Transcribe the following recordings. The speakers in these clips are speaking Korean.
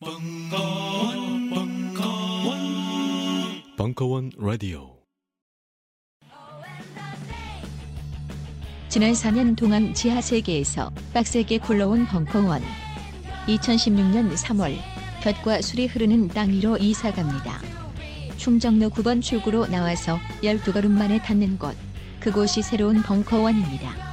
벙커원, 벙커원, 벙커원 라디오. 지난 4년 동안 지하 세계에서 빡세게 굴러온 벙커원. 2016년 3월 볕과 술이 흐르는 땅 위로 이사 갑니다. 충정로 9번 출구로 나와서 12걸음 만에 닿는 곳. 그곳이 새로운 벙커원입니다.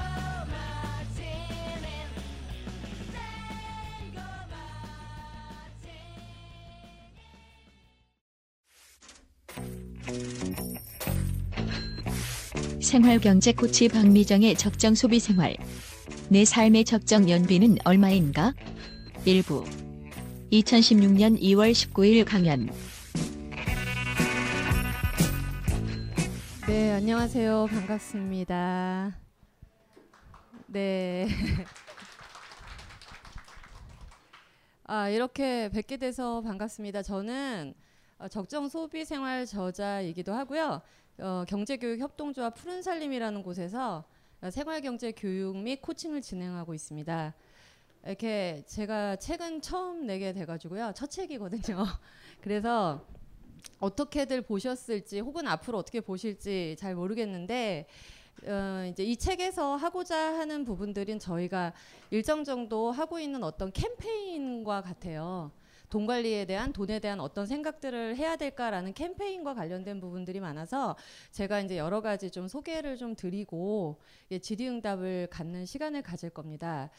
생활경제 코치 박미정의 적정 소비 생활. 내 삶의 적정 연비는 얼마인가? 일부 2016년 2월 19일 강연. 네, 안녕하세요. 반갑습니다. 네. 아, 이렇게 뵙게 돼서 반갑습니다. 저는 어, 적정 소비 생활 저자이기도 하고요. 어, 경제교육 협동조합 푸른 살림이라는 곳에서 어, 생활경제 교육 및 코칭을 진행하고 있습니다. 이렇게 제가 책은 처음 내게 돼가지고요. 첫 책이거든요. 그래서 어떻게들 보셨을지 혹은 앞으로 어떻게 보실지 잘 모르겠는데 어, 이제 이 책에서 하고자 하는 부분들은 저희가 일정 정도 하고 있는 어떤 캠페인과 같아요. 돈 관리에 대한 돈에 대한 어떤 생각들을 해야 될까라는 캠페인과 관련된 부분들이 많아서 제가 이제 여러 가지 좀 소개를 좀 드리고 예, 질의응답을 갖는 시간을 가질 겁니다.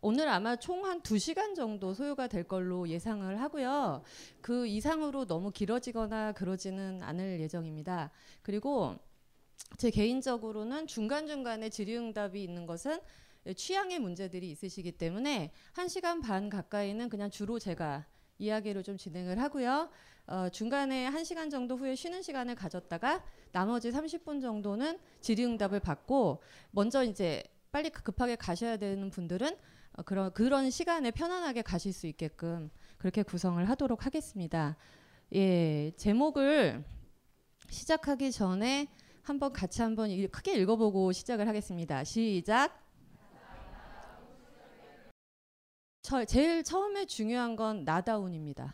오늘 아마 총 한 두시간 정도 소요가 될 걸로 예상을 하고요. 그 이상으로 너무 길어지거나 그러지는 않을 예정입니다. 그리고 제 개인적으로는 중간중간에 질의응답이 있는 것은 취향의 문제들이 있으시기 때문에 한시간반 가까이는 그냥 주로 제가 이야기를 좀 진행을 하고요. 어, 중간에 한시간 정도 후에 쉬는 시간을 가졌다가 나머지 30분 정도는 질의응답을 받고 먼저 이제 빨리 급하게 가셔야 되는 분들은 어, 그런 그런 시간에 편안하게 가실 수 있게끔 그렇게 구성을 하도록 하겠습니다. 예, 제목을 시작하기 전에 한번 같이 한번 일- 크게 읽어보고 시작을 하겠습니다. 시작. 저, 제일 처음에 중요한 건 나다운입니다.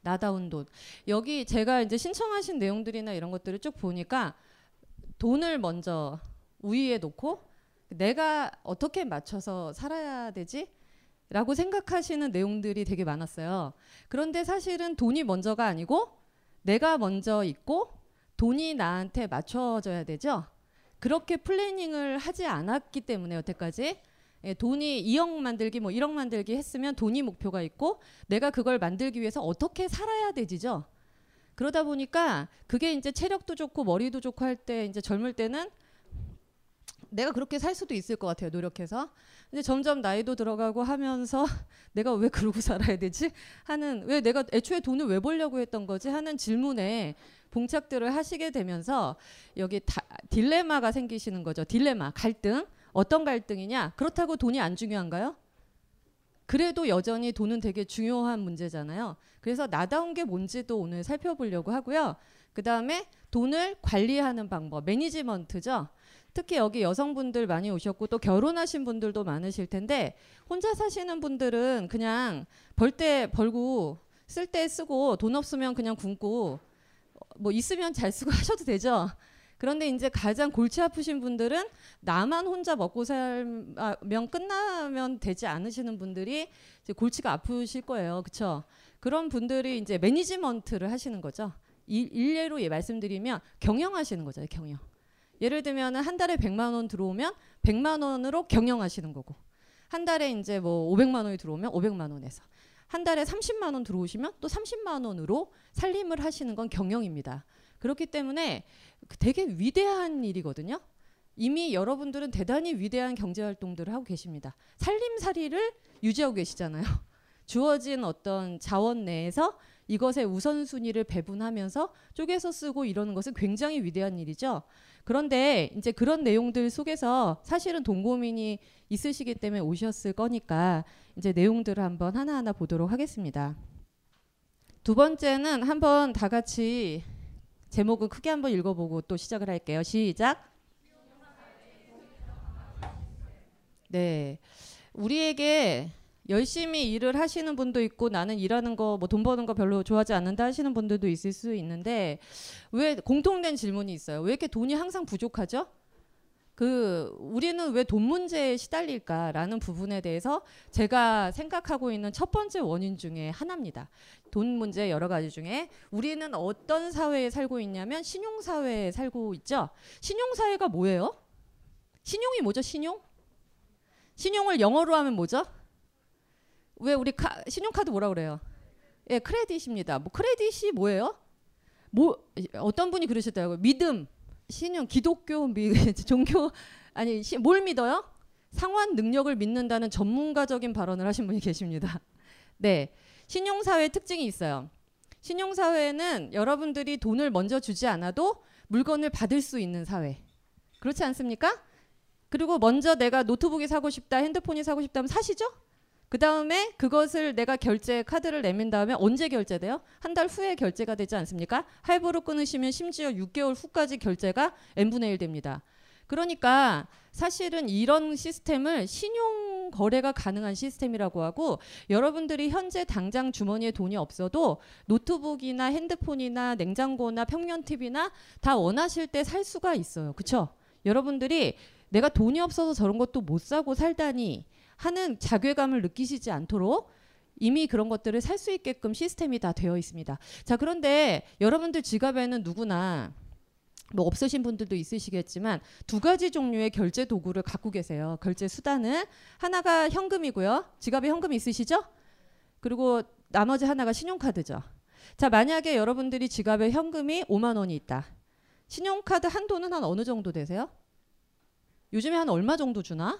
나다운 돈. 여기 제가 이제 신청하신 내용들이나 이런 것들을 쭉 보니까 돈을 먼저 우위에 놓고 내가 어떻게 맞춰서 살아야 되지? 라고 생각하시는 내용들이 되게 많았어요. 그런데 사실은 돈이 먼저가 아니고 내가 먼저 있고 돈이 나한테 맞춰져야 되죠. 그렇게 플래닝을 하지 않았기 때문에 여태까지 예, 돈이 2억 만들기 뭐 1억 만들기 했으면 돈이 목표가 있고 내가 그걸 만들기 위해서 어떻게 살아야 되지죠. 그러다 보니까 그게 이제 체력도 좋고 머리도 좋고 할 때 이제 젊을 때는 내가 그렇게 살 수도 있을 것 같아요. 노력해서. 근데 점점 나이도 들어가고 하면서 내가 왜 그러고 살아야 되지? 하는 왜 내가 애초에 돈을 왜 벌려고 했던 거지? 하는 질문에 봉착들을 하시게 되면서 여기 다, 딜레마가 생기시는 거죠. 딜레마, 갈등. 어떤 갈등이냐? 그렇다고 돈이 안 중요한가요? 그래도 여전히 돈은 되게 중요한 문제잖아요. 그래서 나다운 게 뭔지도 오늘 살펴보려고 하고요. 그 다음에 돈을 관리하는 방법, 매니지먼트죠. 특히 여기 여성분들 많이 오셨고 또 결혼하신 분들도 많으실 텐데 혼자 사시는 분들은 그냥 벌 때 벌고 쓸 때 쓰고 돈 없으면 그냥 굶고 뭐 있으면 잘 쓰고 하셔도 되죠. 그런데 이제 가장 골치 아프신 분들은 나만 혼자 먹고 살면 끝나면 되지 않으시는 분들이 이제 골치가 아프실 거예요. 그렇죠? 그런 분들이 이제 매니지먼트를 하시는 거죠. 일, 일례로 예 말씀드리면 경영하시는 거죠. 경영. 예를 들면 한 달에 100만 원 들어오면 100만 원으로 경영하시는 거고 한 달에 이제 뭐 500만 원이 들어오면 500만 원에서 한 달에 30만 원 들어오시면 또 30만 원으로 살림을 하시는 건 경영입니다. 그렇기 때문에 되게 위대한 일이거든요. 이미 여러분들은 대단히 위대한 경제 활동들을 하고 계십니다. 살림살이를 유지하고 계시잖아요. 주어진 어떤 자원 내에서 이것의 우선순위를 배분하면서 쪼개서 쓰고 이러는 것은 굉장히 위대한 일이죠. 그런데 이제 그런 내용들 속에서 사실은 돈 고민이 있으시기 때문에 오셨을 거니까 이제 내용들을 한번 하나하나 보도록 하겠습니다. 두 번째는 한번 다 같이 제목은 크게 한번 읽어보고 또 시작을 할게요. 시작. 네. 우리에게 열심히 일을 하시는 분도 있고 나는 일하는 거 뭐 돈 버는 거 별로 좋아하지 않는다 하시는 분들도 있을 수 있는데 왜 공통된 질문이 있어요. 왜 이렇게 돈이 항상 부족하죠? 그 우리는 왜 돈 문제에 시달릴까라는 부분에 대해서 제가 생각하고 있는 첫 번째 원인 중에 하나입니다. 돈 문제 여러 가지 중에 우리는 어떤 사회에 살고 있냐면 신용 사회에 살고 있죠. 신용 사회가 뭐예요? 신용이 뭐죠? 신용? 신용을 영어로 하면 뭐죠? 왜 우리 카, 신용카드 뭐라 그래요? 예, 크레딧입니다. 뭐 크레딧이 뭐예요? 뭐 어떤 분이 그러셨더라고요. 믿음, 신용, 기독교, 미, 종교 아니 시, 뭘 믿어요? 상환 능력을 믿는다는 전문가적인 발언을 하신 분이 계십니다. 네, 신용 사회의 특징이 있어요. 신용 사회는 여러분들이 돈을 먼저 주지 않아도 물건을 받을 수 있는 사회. 그렇지 않습니까? 그리고 먼저 내가 노트북이 사고 싶다, 핸드폰이 사고 싶다면 사시죠? 그 다음에 그것을 내가 결제 카드를 내민 다음에 언제 결제돼요? 한 달 후에 결제가 되지 않습니까? 할부로 끊으시면 심지어 6개월 후까지 결제가 n분의 1 됩니다. 그러니까 사실은 이런 시스템을 신용 거래가 가능한 시스템이라고 하고 여러분들이 현재 당장 주머니에 돈이 없어도 노트북이나 핸드폰이나 냉장고나 평면 TV나 다 원하실 때 살 수가 있어요. 그렇죠? 여러분들이 내가 돈이 없어서 저런 것도 못 사고 살다니 하는 자괴감을 느끼시지 않도록 이미 그런 것들을 살 수 있게끔 시스템이 다 되어 있습니다. 자, 그런데 여러분들 지갑에는 누구나 뭐 없으신 분들도 있으시겠지만 두 가지 종류의 결제 도구를 갖고 계세요. 결제 수단은 하나가 현금이고요. 지갑에 현금 있으시죠? 그리고 나머지 하나가 신용카드죠. 자, 만약에 여러분들이 지갑에 현금이 5만 원이 있다. 신용카드 한도는 한 어느 정도 되세요? 요즘에 한 얼마 정도 주나?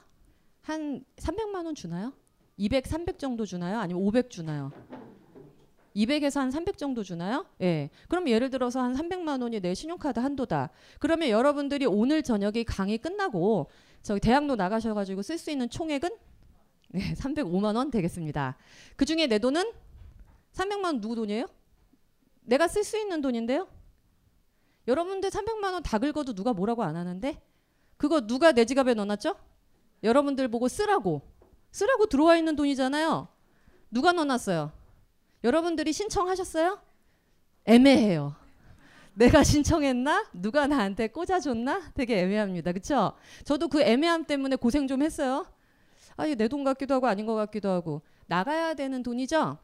한 300만 원 주나요? 200, 300 정도 주나요? 아니면 500 주나요? 200에서 한 300 정도 주나요? 예. 그럼 예를 들어서 한 300만 원이 내 신용카드 한도다. 그러면 여러분들이 오늘 저녁에 강의 끝나고 저기 대학로 나가셔 가지고 쓸 수 있는 총액은 네, 305만 원 되겠습니다. 그 중에 내 돈은 300만 원 누구 돈이에요? 내가 쓸 수 있는 돈인데요. 여러분들 300만 원 다 긁어도 누가 뭐라고 안 하는데 그거 누가 내 지갑에 넣어놨죠? 여러분들 보고 쓰라고 쓰라고 들어와 있는 돈이잖아요. 누가 넣어놨어요? 여러분들이 신청하셨어요? 애매해요. 내가 신청했나? 누가 나한테 꽂아줬나? 되게 애매합니다. 그쵸? 저도 그 애매함 때문에 고생 좀 했어요. 아니, 내돈 같기도 하고 아닌 것 같기도 하고. 나가야 되는 돈이죠?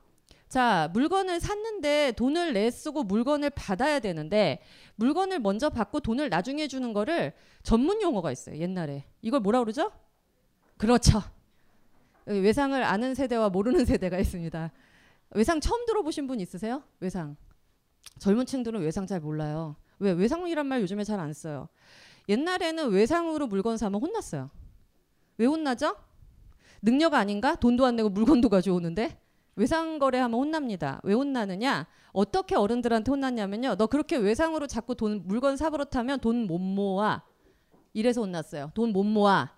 자, 물건을 샀는데 돈을 내 쓰고 물건을 받아야 되는데 물건을 먼저 받고 돈을 나중에 주는 거를 전문 용어가 있어요. 옛날에. 이걸 뭐라 그러죠? 그렇죠. 외상을 아는 세대와 모르는 세대가 있습니다. 외상 처음 들어보신 분 있으세요? 외상. 젊은 층들은 외상 잘 몰라요. 왜? 외상이란 말 요즘에 잘 안 써요. 옛날에는 외상으로 물건 사면 혼났어요. 왜 혼나죠? 능력 아닌가? 돈도 안 내고 물건도 가져오는데 외상 거래하면 혼납니다. 왜 혼나느냐? 어떻게 어른들한테 혼났냐면요. 너 그렇게 외상으로 자꾸 돈 물건 사버릇하면 돈 못 모아. 이래서 혼났어요. 돈 못 모아.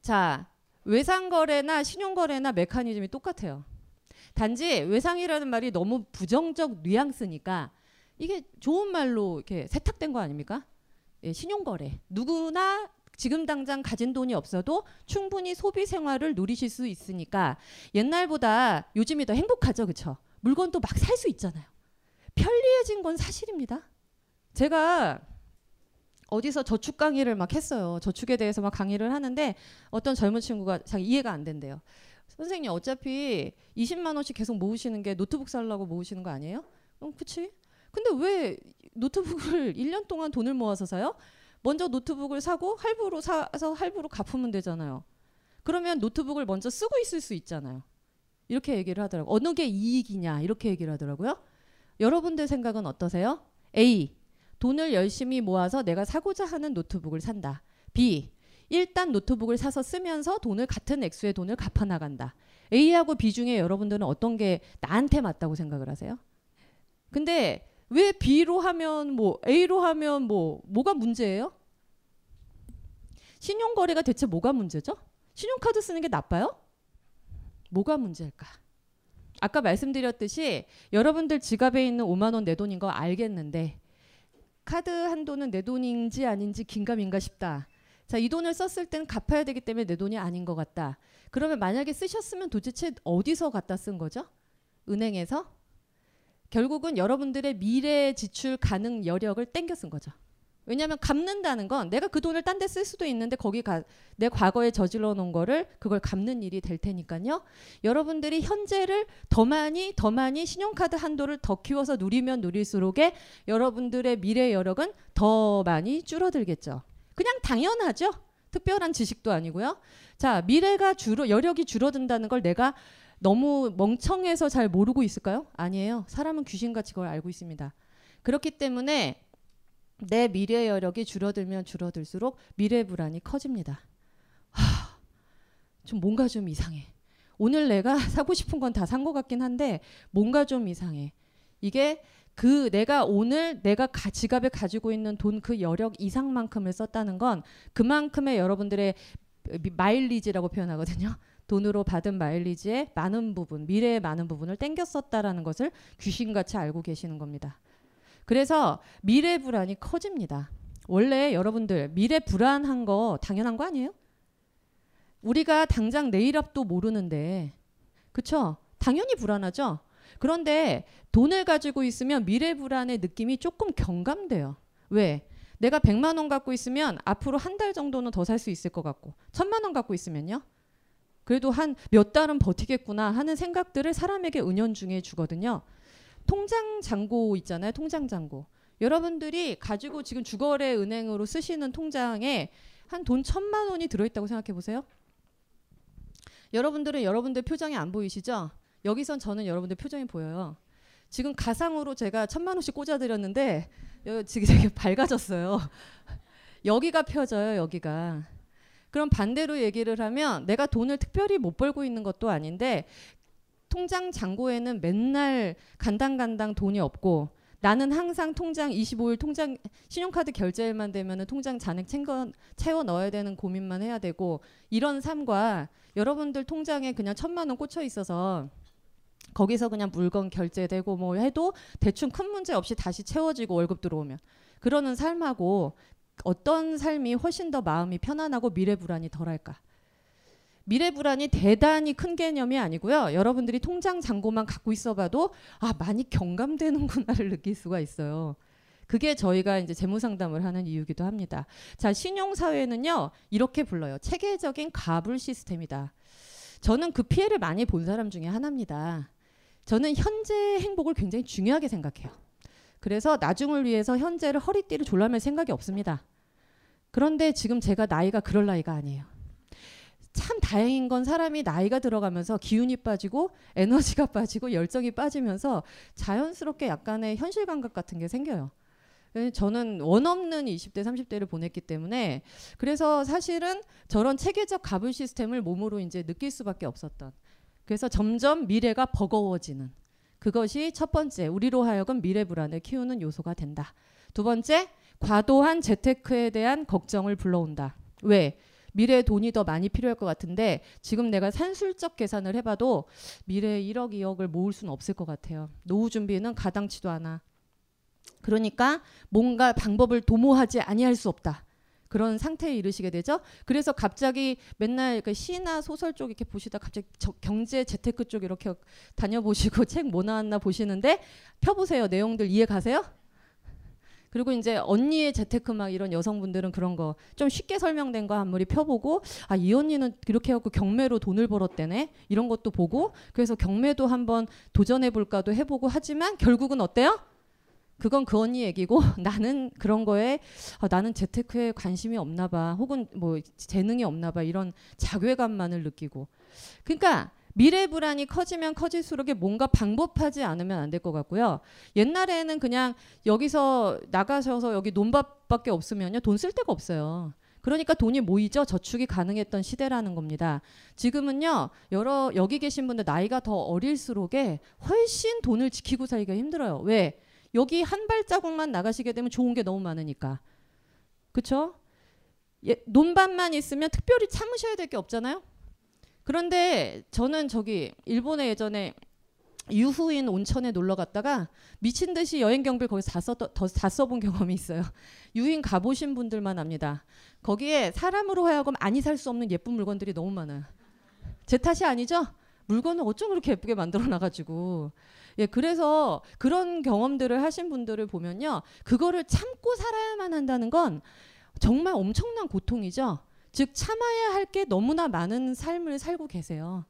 자, 외상 거래나 신용 거래나 메커니즘이 똑같아요. 단지 외상이라는 말이 너무 부정적 뉘앙스니까 이게 좋은 말로 이렇게 세탁된 거 아닙니까? 예, 신용 거래. 누구나 지금 당장 가진 돈이 없어도 충분히 소비 생활을 누리실 수 있으니까 옛날보다 요즘이 더 행복하죠, 그렇죠? 물건도 막 살 수 있잖아요. 편리해진 건 사실입니다. 제가 어디서 저축 강의를 막 했어요. 저축에 대해서 막 강의를 하는데 어떤 젊은 친구가 자기 이해가 안 된대요. 선생님 어차피 20만 원씩 계속 모으시는 게 노트북 살라고 모으시는 거 아니에요? 음, 그치? 근데 왜 노트북을 1년 동안 돈을 모아서 사요? 먼저 노트북을 사고 할부로 사서 할부로 갚으면 되잖아요. 그러면 노트북을 먼저 쓰고 있을 수 있잖아요. 이렇게 얘기를 하더라고요. 어느 게 이익이냐 이렇게 얘기를 하더라고요. 여러분들 생각은 어떠세요? A. 돈을 열심히 모아서 내가 사고자 하는 노트북을 산다. B. 일단 노트북을 사서 쓰면서 돈을 같은 액수의 돈을 갚아 나간다. A하고 B 중에 여러분들은 어떤 게 나한테 맞다고 생각을 하세요? 근데 왜 B로 하면 뭐 A로 하면 뭐 뭐가 문제예요? 신용 거래가 대체 뭐가 문제죠? 신용카드 쓰는 게 나빠요? 뭐가 문제일까? 아까 말씀드렸듯이 여러분들 지갑에 있는 5만 원 내 돈인 거 알겠는데 카드 한도는 내 돈인지 아닌지 긴가민가 싶다. 자, 이 돈을 썼을 때는 갚아야 되기 때문에 내 돈이 아닌 것 같다. 그러면 만약에 쓰셨으면 도대체 어디서 갖다 쓴 거죠? 은행에서? 결국은 여러분들의 미래 지출 가능 여력을 땡겨 쓴 거죠. 왜냐하면 갚는다는 건 내가 그 돈을 딴 데 쓸 수도 있는데 거기 가, 내 과거에 저질러 놓은 거를 그걸 갚는 일이 될 테니까요. 여러분들이 현재를 더 많이 더 많이 신용카드 한도를 더 키워서 누리면 누릴수록에 여러분들의 미래 여력은 더 많이 줄어들겠죠. 그냥 당연하죠. 특별한 지식도 아니고요. 자, 미래가 줄어 여력이 줄어든다는 걸 내가 너무 멍청해서 잘 모르고 있을까요? 아니에요. 사람은 귀신같이 그걸 알고 있습니다. 그렇기 때문에 내 미래 여력이 줄어들면 줄어들수록 미래 불안이 커집니다. 하, 좀 뭔가 좀 이상해. 오늘 내가 사고 싶은 건 다 산 것 같긴 한데 뭔가 좀 이상해. 이게 그 내가 오늘 내가 가, 지갑에 가지고 있는 돈 그 여력 이상만큼을 썼다는 건 그만큼의 여러분들의 마일리지라고 표현하거든요. 돈으로 받은 마일리지의 많은 부분, 미래의 많은 부분을 땡겨 썼다라는 것을 귀신같이 알고 계시는 겁니다. 그래서 미래 불안이 커집니다. 원래 여러분들 미래 불안한 거 당연한 거 아니에요? 우리가 당장 내일 앞도 모르는데 그쵸? 당연히 불안하죠. 그런데 돈을 가지고 있으면 미래 불안의 느낌이 조금 경감돼요. 왜? 내가 100만 원 갖고 있으면 앞으로 한 달 정도는 더 살 수 있을 것 같고 천만 원 갖고 있으면요. 그래도 한 몇 달은 버티겠구나 하는 생각들을 사람에게 은연중에 주거든요. 통장 잔고 있잖아요. 통장 잔고. 여러분들이 가지고 지금 주거래 은행으로 쓰시는 통장에 한 돈 천만 원이 들어있다고 생각해 보세요. 여러분들은 여러분들 표정이 안 보이시죠? 여기선 저는 여러분들 표정이 보여요. 지금 가상으로 제가 천만 원씩 꽂아드렸는데 지금 되게 밝아졌어요. 여기가 펴져요. 여기가. 그럼 반대로 얘기를 하면 내가 돈을 특별히 못 벌고 있는 것도 아닌데 통장 잔고에는 맨날 간당간당 돈이 없고 나는 항상 통장 25일 통장 신용카드 결제일만 되면은 통장 잔액 챙겨, 채워 넣어야 되는 고민만 해야 되고 이런 삶과 여러분들 통장에 그냥 천만 원 꽂혀 있어서 거기서 그냥 물건 결제되고 뭐 해도 대충 큰 문제 없이 다시 채워지고 월급 들어오면 그러는 삶하고 어떤 삶이 훨씬 더 마음이 편안하고 미래 불안이 덜할까? 미래 불안이 대단히 큰 개념이 아니고요. 여러분들이 통장 잔고만 갖고 있어봐도 아 많이 경감되는구나를 느낄 수가 있어요. 그게 저희가 이제 재무 상담을 하는 이유기도 합니다. 자, 신용 사회는요. 이렇게 불러요. 체계적인 가불 시스템이다. 저는 그 피해를 많이 본 사람 중에 하나입니다. 저는 현재 행복을 굉장히 중요하게 생각해요. 그래서 나중을 위해서 현재를 허리띠를 졸라맬 생각이 없습니다. 그런데 지금 제가 나이가 그럴 나이가 아니에요. 참 다행인 건 사람이 나이가 들어가면서 기운이 빠지고 에너지가 빠지고 열정이 빠지면서 자연스럽게 약간의 현실 감각 같은 게 생겨요. 예, 저는 원 없는 20대, 30대를 보냈기 때문에 그래서 사실은 저런 체계적 가불 시스템을 몸으로 이제 느낄 수밖에 없었던. 그래서 점점 미래가 버거워지는 그것이 첫 번째 우리로 하여금 미래 불안을 키우는 요소가 된다. 두 번째 과도한 재테크에 대한 걱정을 불러온다. 왜? 미래에 돈이 더 많이 필요할 것 같은데 지금 내가 산술적 계산을 해봐도 미래에 1억, 2억을 모을 수는 없을 것 같아요. 노후 준비는 가당치도 않아. 그러니까 뭔가 방법을 도모하지 아니할 수 없다. 그런 상태에 이르시게 되죠. 그래서 갑자기 맨날 그 시나 소설 쪽 이렇게 보시다 갑자기 경제 재테크 쪽 이렇게 다녀보시고 책 뭐 나왔나 보시는데 펴보세요. 내용들 이해 가세요? 그리고 이제 언니의 재테크 막 이런 여성분들은 그런 거 좀 쉽게 설명된 거한 무리 펴보고 아 이 언니는 이렇게 해갖고 경매로 돈을 벌었대네? 이런 것도 보고 그래서 경매도 한번 도전해 볼까도 해보고 하지만 결국은 어때요? 그건 그 언니 얘기고 나는 그런 거에 아, 나는 재테크에 관심이 없나 봐. 혹은 뭐 재능이 없나 봐. 이런 자괴감만을 느끼고. 그러니까 미래 불안이 커지면 커질수록 뭔가 방법하지 않으면 안 될 것 같고요. 옛날에는 그냥 여기서 나가셔서 여기 논밭밖에 없으면요. 돈 쓸 데가 없어요. 그러니까 돈이 모이죠. 저축이 가능했던 시대라는 겁니다. 지금은요. 여러 여기 계신 분들 나이가 더 어릴수록에 훨씬 돈을 지키고 살기가 힘들어요. 왜? 여기 한 발자국만 나가시게 되면 좋은 게 너무 많으니까. 그렇죠? 예, 논밭만 있으면 특별히 참으셔야 될 게 없잖아요. 그런데 저는 저기 일본에 예전에 유후인 온천에 놀러 갔다가 미친 듯이 여행 경비를 거기서 다, 써, 다 써본 경험이 있어요. 유인 가보신 분들만 압니다. 거기에 사람으로 하여금 아니 살 수 없는 예쁜 물건들이 너무 많아요. 제 탓이 아니죠? 물건을 어쩜 그렇게 예쁘게 만들어 놔가지고 예 그래서 그런 경험들을 하신 분들을 보면요 그거를 참고 살아야만 한다는 건 정말 엄청난 고통이죠 즉 참아야 할 게 너무나 많은 삶을 살고 계세요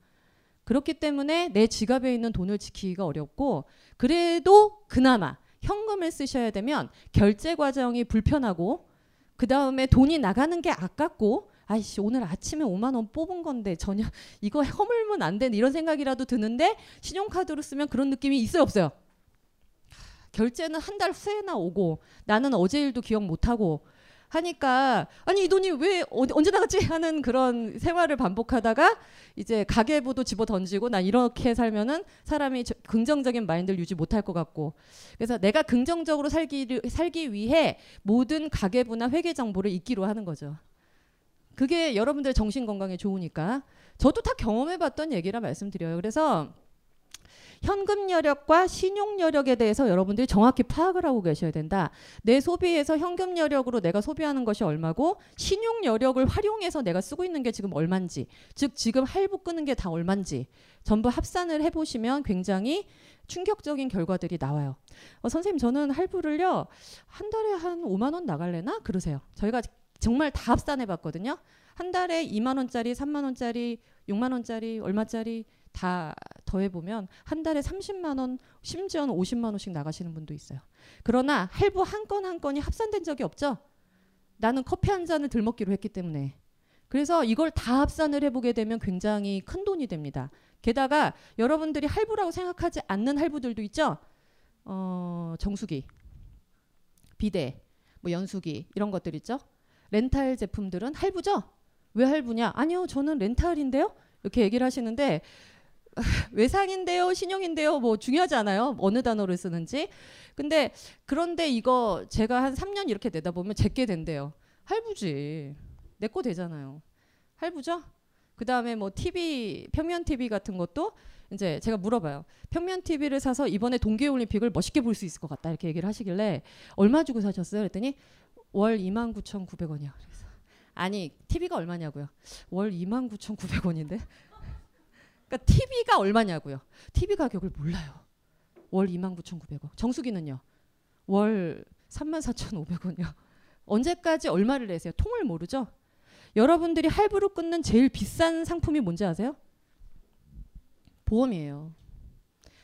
그렇기 때문에 내 지갑에 있는 돈을 지키기가 어렵고 그래도 그나마 현금을 쓰셔야 되면 결제 과정이 불편하고 그 다음에 돈이 나가는 게 아깝고 아이씨 오늘 아침에 5만 원 뽑은 건데 전혀 이거 허물면 안 되는 이런 생각이라도 드는데 신용카드로 쓰면 그런 느낌이 있어요 없어요? 결제는 한 달 후에나 오고 나는 어제 일도 기억 못 하고 하니까 아니 이 돈이 왜 언제 나갔지 하는 그런 생활을 반복하다가 이제 가계부도 집어 던지고 난 이렇게 살면은 사람이 긍정적인 마인드를 유지 못할 것 같고 그래서 내가 긍정적으로 살기 살기 위해 모든 가계부나 회계 정보를 잊기로 하는 거죠. 그게 여러분들 정신 건강에 좋으니까 저도 다 경험해봤던 얘기라 말씀드려요. 그래서 현금 여력과 신용 여력에 대해서 여러분들이 정확히 파악을 하고 계셔야 된다. 내 소비에서 현금 여력으로 내가 소비하는 것이 얼마고 신용 여력을 활용해서 내가 쓰고 있는 게 지금 얼마인지 즉 지금 할부 끄는 게 다 얼마인지 전부 합산을 해보시면 굉장히 충격적인 결과들이 나와요. 어, 선생님 저는 할부를요 한 달에 한 5만 원 나갈래나 그러세요. 저희가 정말 다 합산해 봤거든요. 한 달에 2만 원짜리, 3만 원짜리, 6만 원짜리, 얼마짜리 다 더해 보면 한 달에 30만 원, 심지어는 50만 원씩 나가시는 분도 있어요. 그러나 할부 한건한 건이 합산된 적이 없죠. 나는 커피 한 잔을 들먹기로 했기 때문에. 그래서 이걸 다 합산을 해보게 되면 굉장히 큰 돈이 됩니다. 게다가 여러분들이 할부라고 생각하지 않는 할부들도 있죠. 어, 정수기, 비대, 뭐 연수기 이런 것들 있죠. 렌탈 제품들은 할부죠? 왜 할부냐? 아니요, 저는 렌탈인데요. 이렇게 얘기를 하시는데 외상인데요, 신용인데요, 뭐 중요하지 않아요. 어느 단어를 쓰는지. 근데 그런데 이거 제가 한 3년 이렇게 내다 보면 제게 된대요. 할부지. 내 거 되잖아요. 할부죠? 그 다음에 뭐 TV, 평면 TV 같은 것도 이제 제가 물어봐요. 평면 TV를 사서 이번에 동계올림픽을 멋있게 볼 수 있을 것 같다. 이렇게 얘기를 하시길래 얼마 주고 사셨어요? 그랬더니 월 29,900원이요. 그래서 아니 TV가 얼마냐고요? 월 29,900원인데. 그러니까 TV가 얼마냐고요? TV 가격을 몰라요. 월 29,900원. 정수기는요? 월 34,500원이요. 언제까지 얼마를 내세요? 통을 모르죠? 여러분들이 할부로 끊는 제일 비싼 상품이 뭔지 아세요? 보험이에요.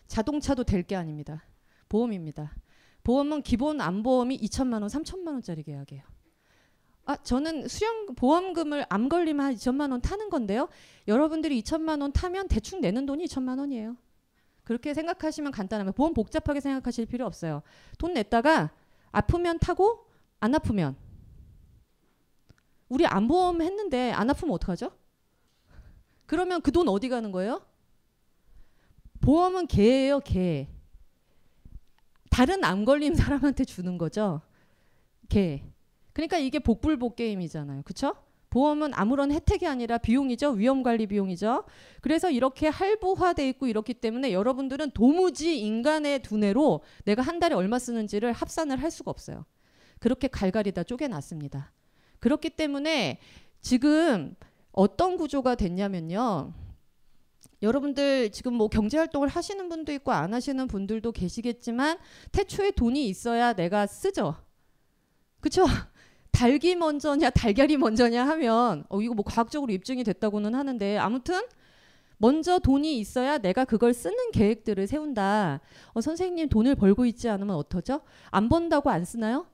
자동차도 될 게 아닙니다. 보험입니다. 보험은 기본 암보험이 2천만 원, 3천만 원짜리 계약이에요. 아, 저는 수령 보험금을 암 걸리면 한 2천만 원 타는 건데요. 여러분들이 2천만 원 타면 대충 내는 돈이 2천만 원이에요. 그렇게 생각하시면 간단하면 보험 복잡하게 생각하실 필요 없어요. 돈 냈다가 아프면 타고 안 아프면 우리 암보험 했는데 안 아프면 어떡하죠? 그러면 그 돈 어디 가는 거예요? 보험은 개예요, 개. 다른 암 걸린 사람한테 주는 거죠. 개. 그러니까 이게 복불복 게임이잖아요. 그렇죠? 보험은 아무런 혜택이 아니라 비용이죠. 위험 관리 비용이죠. 그래서 이렇게 할부화돼 있고 이렇기 때문에 여러분들은 도무지 인간의 두뇌로 내가 한 달에 얼마 쓰는지를 합산을 할 수가 없어요. 그렇게 갈갈이 다 쪼개놨습니다. 그렇기 때문에 지금 어떤 구조가 됐냐면요. 여러분들 지금 뭐 경제 활동을 하시는 분도 있고 안 하시는 분들도 계시겠지만 태초에 돈이 있어야 내가 쓰죠. 그렇죠? 닭이 먼저냐 달걀이 먼저냐 하면 어 이거 뭐 과학적으로 입증이 됐다고는 하는데 아무튼 먼저 돈이 있어야 내가 그걸 쓰는 계획들을 세운다. 어 선생님 돈을 벌고 있지 않으면 어떠죠? 안 번다고 안 쓰나요?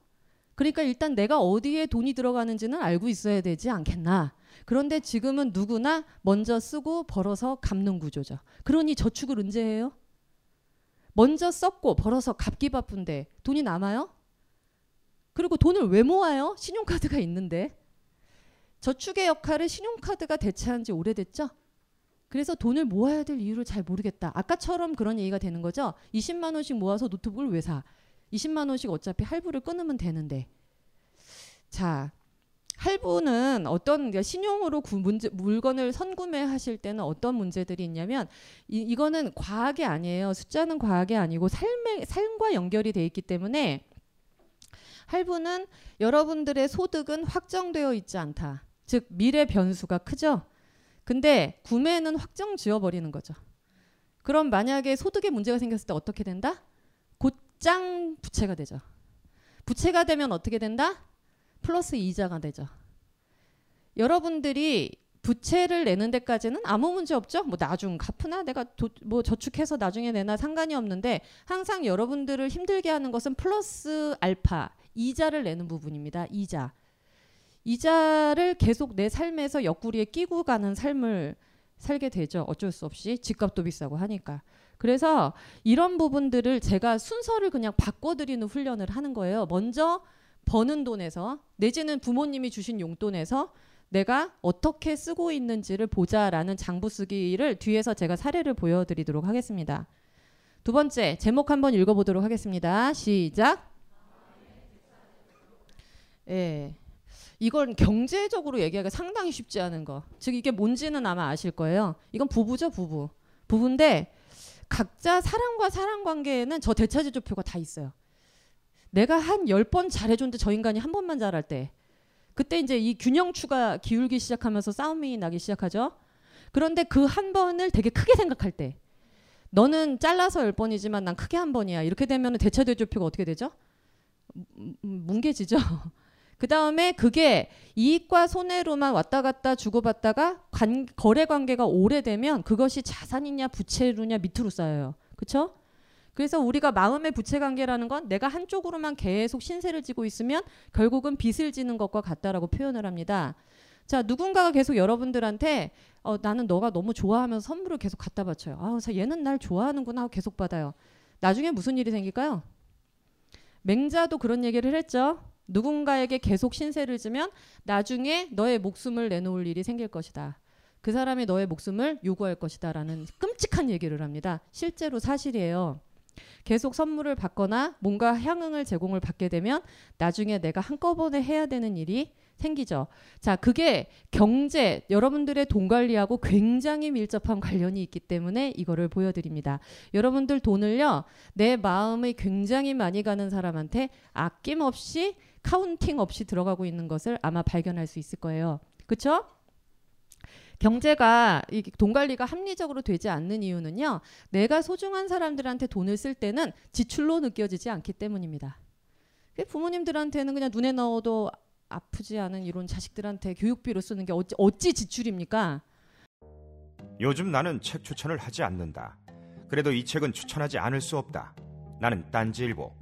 그러니까 일단 내가 어디에 돈이 들어가는지는 알고 있어야 되지 않겠나. 그런데 지금은 누구나 먼저 쓰고 벌어서 갚는 구조죠. 그러니 저축을 언제 해요? 먼저 썼고 벌어서 갚기 바쁜데 돈이 남아요? 그리고 돈을 왜 모아요? 신용카드가 있는데. 저축의 역할을 신용카드가 대체한 지 오래됐죠? 그래서 돈을 모아야 될 이유를 잘 모르겠다. 아까처럼 그런 얘기가 되는 거죠. 20만 원씩 모아서 노트북을 왜 사? 20만 원씩 어차피 할부를 끊으면 되는데. 자, 할부는 어떤 그러니까 신용으로 구, 문제, 물건을 선구매하실 때는 어떤 문제들이 있냐면 이, 이거는 과학이 아니에요. 숫자는 과학이 아니고 삶의 삶과 연결이 돼 있기 때문에 할부는 여러분들의 소득은 확정되어 있지 않다. 즉 미래 변수가 크죠. 근데 구매는 확정 지어 버리는 거죠. 그럼 만약에 소득에 문제가 생겼을 때 어떻게 된다? 곧장 부채가 되죠. 부채가 되면 어떻게 된다? 플러스 이자가 되죠. 여러분들이 부채를 내는 데까지는 아무 문제 없죠. 뭐 나중 갚으나 내가 도, 뭐 저축해서 나중에 내나 상관이 없는데 항상 여러분들을 힘들게 하는 것은 플러스 알파 이자를 내는 부분입니다. 이자. 이자를 계속 내 삶에서 옆구리에 끼고 가는 삶을 살게 되죠. 어쩔 수 없이 집값도 비싸고 하니까. 그래서 이런 부분들을 제가 순서를 그냥 바꿔드리는 훈련을 하는 거예요. 먼저 버는 돈에서 내지는 부모님이 주신 용돈에서 내가 어떻게 쓰고 있는지를 보자라는 장부 쓰기를 뒤에서 제가 사례를 보여드리도록 하겠습니다. 두 번째 제목 한번 읽어보도록 하겠습니다. 시작. 예. 이건 경제적으로 얘기하기가 상당히 쉽지 않은 거. 즉 이게 뭔지는 아마 아실 거예요. 이건 부부죠, 부부. 부부인데 각자 사람과 사람 관계에는 저 대차제조표가 다 있어요. 내가 한 열 번 잘해줬는데 저 인간이 한 번만 잘할 때 그때 이제 이 균형추가 기울기 시작하면서 싸움이 나기 시작하죠. 그런데 그 한 번을 되게 크게 생각할 때 너는 잘라서 열 번이지만 난 크게 한 번이야. 이렇게 되면 대차대조표가 어떻게 되죠? 뭉개지죠. 그 다음에 그게 이익과 손해로만 왔다 갔다 주고받다가 관, 거래 관계가 오래되면 그것이 자산이냐 부채로냐 밑으로 쌓여요. 그렇죠? 그래서 우리가 마음의 부채 관계라는 건 내가 한쪽으로만 계속 신세를 지고 있으면 결국은 빚을 지는 것과 같다라고 표현을 합니다. 자, 누군가가 계속 여러분들한테 어, 나는 너가 너무 좋아하면서 선물을 계속 갖다 바쳐요. 아, 얘는 날 좋아하는구나 하고 계속 받아요. 나중에 무슨 일이 생길까요? 맹자도 그런 얘기를 했죠. 누군가에게 계속 신세를 지면 나중에 너의 목숨을 내놓을 일이 생길 것이다. 그 사람이 너의 목숨을 요구할 것이다라는 끔찍한 얘기를 합니다. 실제로 사실이에요. 계속 선물을 받거나 뭔가 향응을 제공을 받게 되면 나중에 내가 한꺼번에 해야 되는 일이 생기죠. 자, 그게 경제, 여러분들의 돈 관리하고 굉장히 밀접한 관련이 있기 때문에 이거를 보여드립니다. 여러분들 돈을요, 내 마음이 굉장히 많이 가는 사람한테 아낌없이 counting 없이 들어가고 있는 것을 아마 발견할 수 있을 거예요. 그렇죠? 경제가 돈 관리가 합리적으로 되지 않는 이유는요. 내가 소중한 사람들한테 돈을 쓸 때는 지출로 느껴지지 않기 때문입니다. 부모님들한테는 그냥 눈에 넣어도 아프지 않은 이런 자식들한테 교육비로 쓰는 게 어찌, 어찌 지출입니까? 요즘 나는 책 추천을 하지 않는다. 그래도 이 책은 추천하지 않을 수 없다. 나는 딴지일보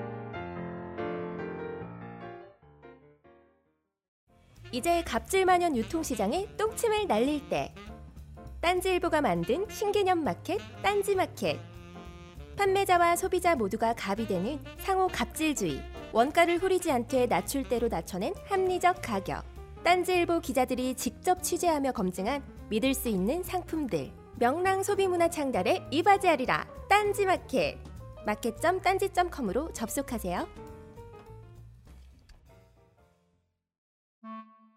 이제 갑질만연 유통시장에 똥침을 날릴 때. 딴지일보가 만든 신개념 마켓 딴지마켓. 판매자와 소비자 모두가 갑이 되는 상호 갑질주의. 원가를 후리지 않되 낮출 대로 낮춰낸 합리적 가격. 딴지일보 기자들이 직접 취재하며 검증한 믿을 수 있는 상품들. 명랑 소비문화 창달에 이바지하리라. 딴지마켓. 마켓점 딴지점컴으로 접속하세요.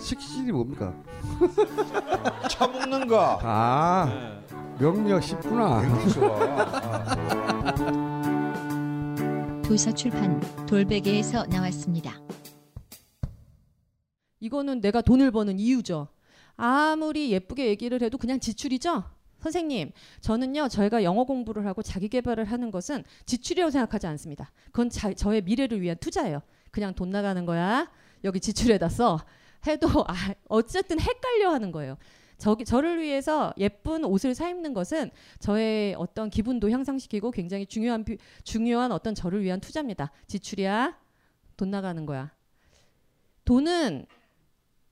식신이 뭡니까? 차 먹는 거. 아 네. 명리학 쉽구나. 아. 도서 출판 돌베개에서 나왔습니다. 이거는 내가 돈을 버는 이유죠. 아무리 예쁘게 얘기를 해도 그냥 지출이죠. 선생님, 저는요, 저희가 영어 공부를 하고 자기 개발을 하는 것은 지출이라고 생각하지 않습니다. 그건 자, 저의 미래를 위한 투자예요. 그냥 돈 나가는 거야. 여기 지출에다 써. 해도 아, 어쨌든 헷갈려 하는 거예요. 저기 저를 위해서 예쁜 옷을 사 입는 것은 저의 어떤 기분도 향상시키고 굉장히 중요한 비- 중요한 어떤 저를 위한 투자입니다. 지출이야. 돈 나가는 거야. 돈은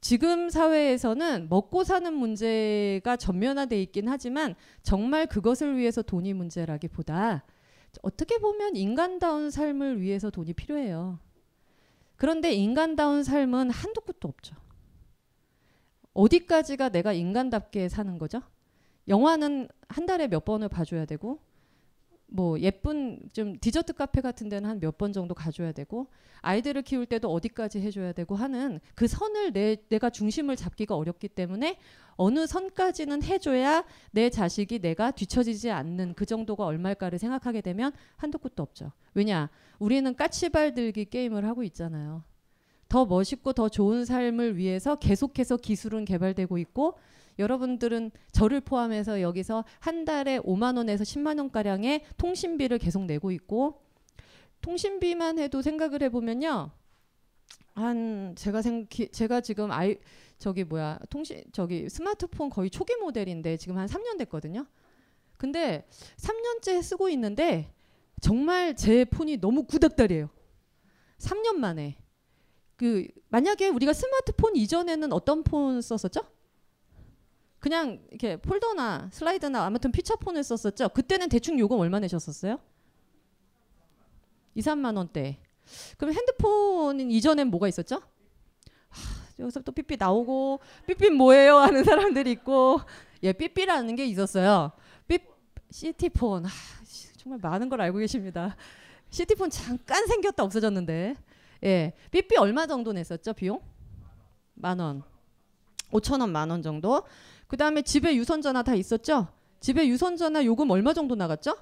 지금 사회에서는 먹고 사는 문제가 전면화돼 있긴 하지만 정말 그것을 위해서 돈이 문제라기보다 어떻게 보면 인간다운 삶을 위해서 돈이 필요해요. 그런데 인간다운 삶은 한도 끝도 없죠. 어디까지가 내가 인간답게 사는 거죠? 영화는 한 달에 몇 번을 봐줘야 되고 뭐 예쁜 좀 디저트 카페 같은 데는 한 몇 번 정도 가줘야 되고 아이들을 키울 때도 어디까지 해줘야 되고 하는 그 선을 내, 내가 중심을 잡기가 어렵기 때문에 어느 선까지는 해줘야 내 자식이 내가 뒤처지지 않는 그 정도가 얼마일까를 생각하게 되면 한도 끝도 없죠. 왜냐? 우리는 까치발 들기 게임을 하고 있잖아요. 더 멋있고 더 좋은 삶을 위해서 계속해서 기술은 개발되고 있고 여러분들은 저를 포함해서 여기서 한 달에 5만 원에서 10만 원 가량의 통신비를 계속 내고 있고 통신비만 해도 생각을 해보면요. 한 제가 생 기- 제가 지금 아이 저기 뭐야 통신 저기 스마트폰 거의 초기 모델인데 지금 한 3년 됐거든요. 근데 3년째 쓰고 있는데 정말 제 폰이 너무 구닥다리예요. 3년 만에 그 만약에 우리가 스마트폰 이전에는 어떤 폰 썼었죠? 그냥 이렇게 폴더나 슬라이드나 아무튼 피처폰을 썼었죠. 그때는 대충 요금 얼마 내셨었어요? 2, 3만 원대. 그럼 핸드폰 이전엔 뭐가 있었죠? 하, 여기서 또 삐삐 나오고 삐삐 뭐예요 하는 사람들이 있고 예 삐삐라는 게 있었어요. 삐 시티폰 하, 씨, 정말 많은 걸 알고 계십니다. 시티폰 잠깐 생겼다 없어졌는데 예 삐삐 얼마 정도 냈었죠 비용? 만 원. 5천 원, 만 원 정도. 그 다음에 집에 유선 전화 다 있었죠? 집에 유선 전화 요금 얼마 정도 나갔죠?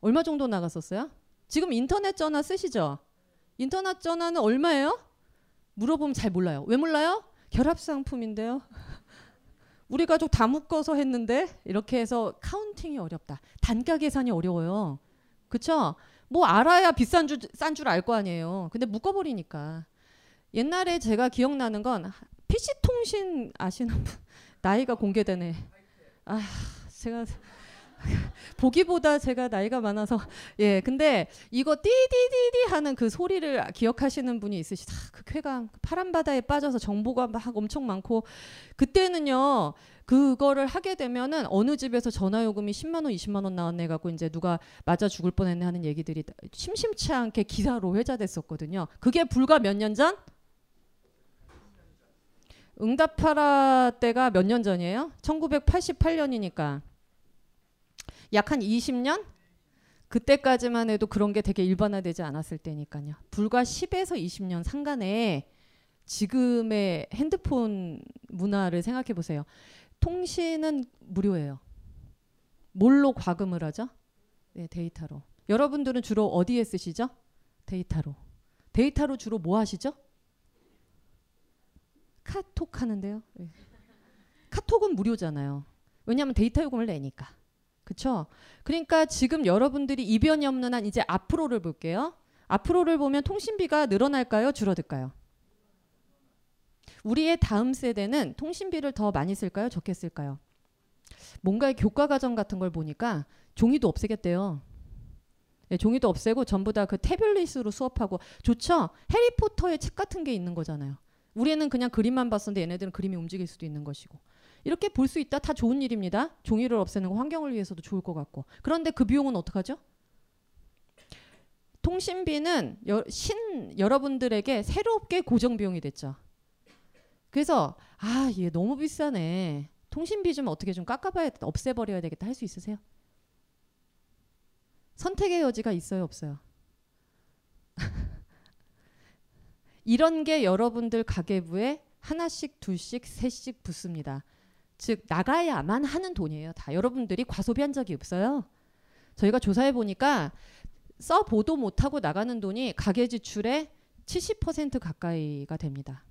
얼마 정도 나갔었어요? 지금 인터넷 전화 쓰시죠? 인터넷 전화는 얼마예요? 물어보면 잘 몰라요. 왜 몰라요? 결합 상품인데요. 우리 가족 다 묶어서 했는데 이렇게 해서 카운팅이 어렵다. 단가 계산이 어려워요. 그쵸? 뭐 알아야 비싼 줄 싼 줄 알 거 아니에요. 근데 묶어버리니까. 옛날에 제가 기억나는 건 PC 통신 아시는 분? 나이가 공개되네. 아 제가 보기보다 제가 나이가 많아서. 예 근데 이거 띠디디디 하는 그 소리를 기억하시는 분이 있으시다. 그 쾌감 그 파란 바다에 빠져서 정보가 막 엄청 많고. 그때는요 그거를 하게 되면은 어느 집에서 전화 요금이 10만 원 20만 원 나왔네 갖고 이제 누가 맞아 죽을 뻔했네 하는 얘기들이 심심치 않게 기사로 회자됐었거든요. 그게 불과 몇 년 전? 응답하라 때가 몇 년 전이에요? 1988년이니까 약 한 20년? 그때까지만 해도 그런 게 되게 일반화되지 않았을 때니까요. 불과 10에서 20년 상간에 지금의 핸드폰 문화를 생각해 보세요. 통신은 무료예요. 뭘로 과금을 하죠? 네, 데이터로. 여러분들은 주로 어디에 쓰시죠? 데이터로. 데이터로 주로 뭐 하시죠? 카톡 하는데요. 네. 카톡은 무료잖아요. 왜냐하면 데이터 요금을 내니까. 그렇죠? 그러니까 지금 여러분들이 이변이 없는 한 이제 앞으로를 볼게요. 앞으로를 보면 통신비가 늘어날까요? 줄어들까요? 우리의 다음 세대는 통신비를 더 많이 쓸까요? 적게 쓸까요? 뭔가의 교과 과정 같은 걸 보니까 종이도 없애겠대요. 네, 종이도 없애고 전부 다 그 태블릿으로 수업하고 좋죠? 해리포터의 책 같은 게 있는 거잖아요. 우리는 그냥 그림만 봤었는데 얘네들은 그림이 움직일 수도 있는 것이고 이렇게 볼 수 있다 다 좋은 일입니다. 종이를 없애는 거 환경을 위해서도 좋을 것 같고 그런데 그 비용은 어떡하죠? 통신비는 여, 신 여러분들에게 새롭게 고정 비용이 됐죠. 그래서 아, 얘 너무 비싸네. 통신비 좀 어떻게 좀 깎아봐야 없애버려야 되겠다 할 수 있으세요? 선택의 여지가 있어요, 없어요? 이런 게 여러분들 가계부에 하나씩, 둘씩, 셋씩 붙습니다. 즉 나가야만 하는 돈이에요. 다 여러분들이 과소비한 적이 없어요. 저희가 조사해 보니까 써 보도 못 하고 나가는 돈이 가계 지출의 70% 가까이가 됩니다.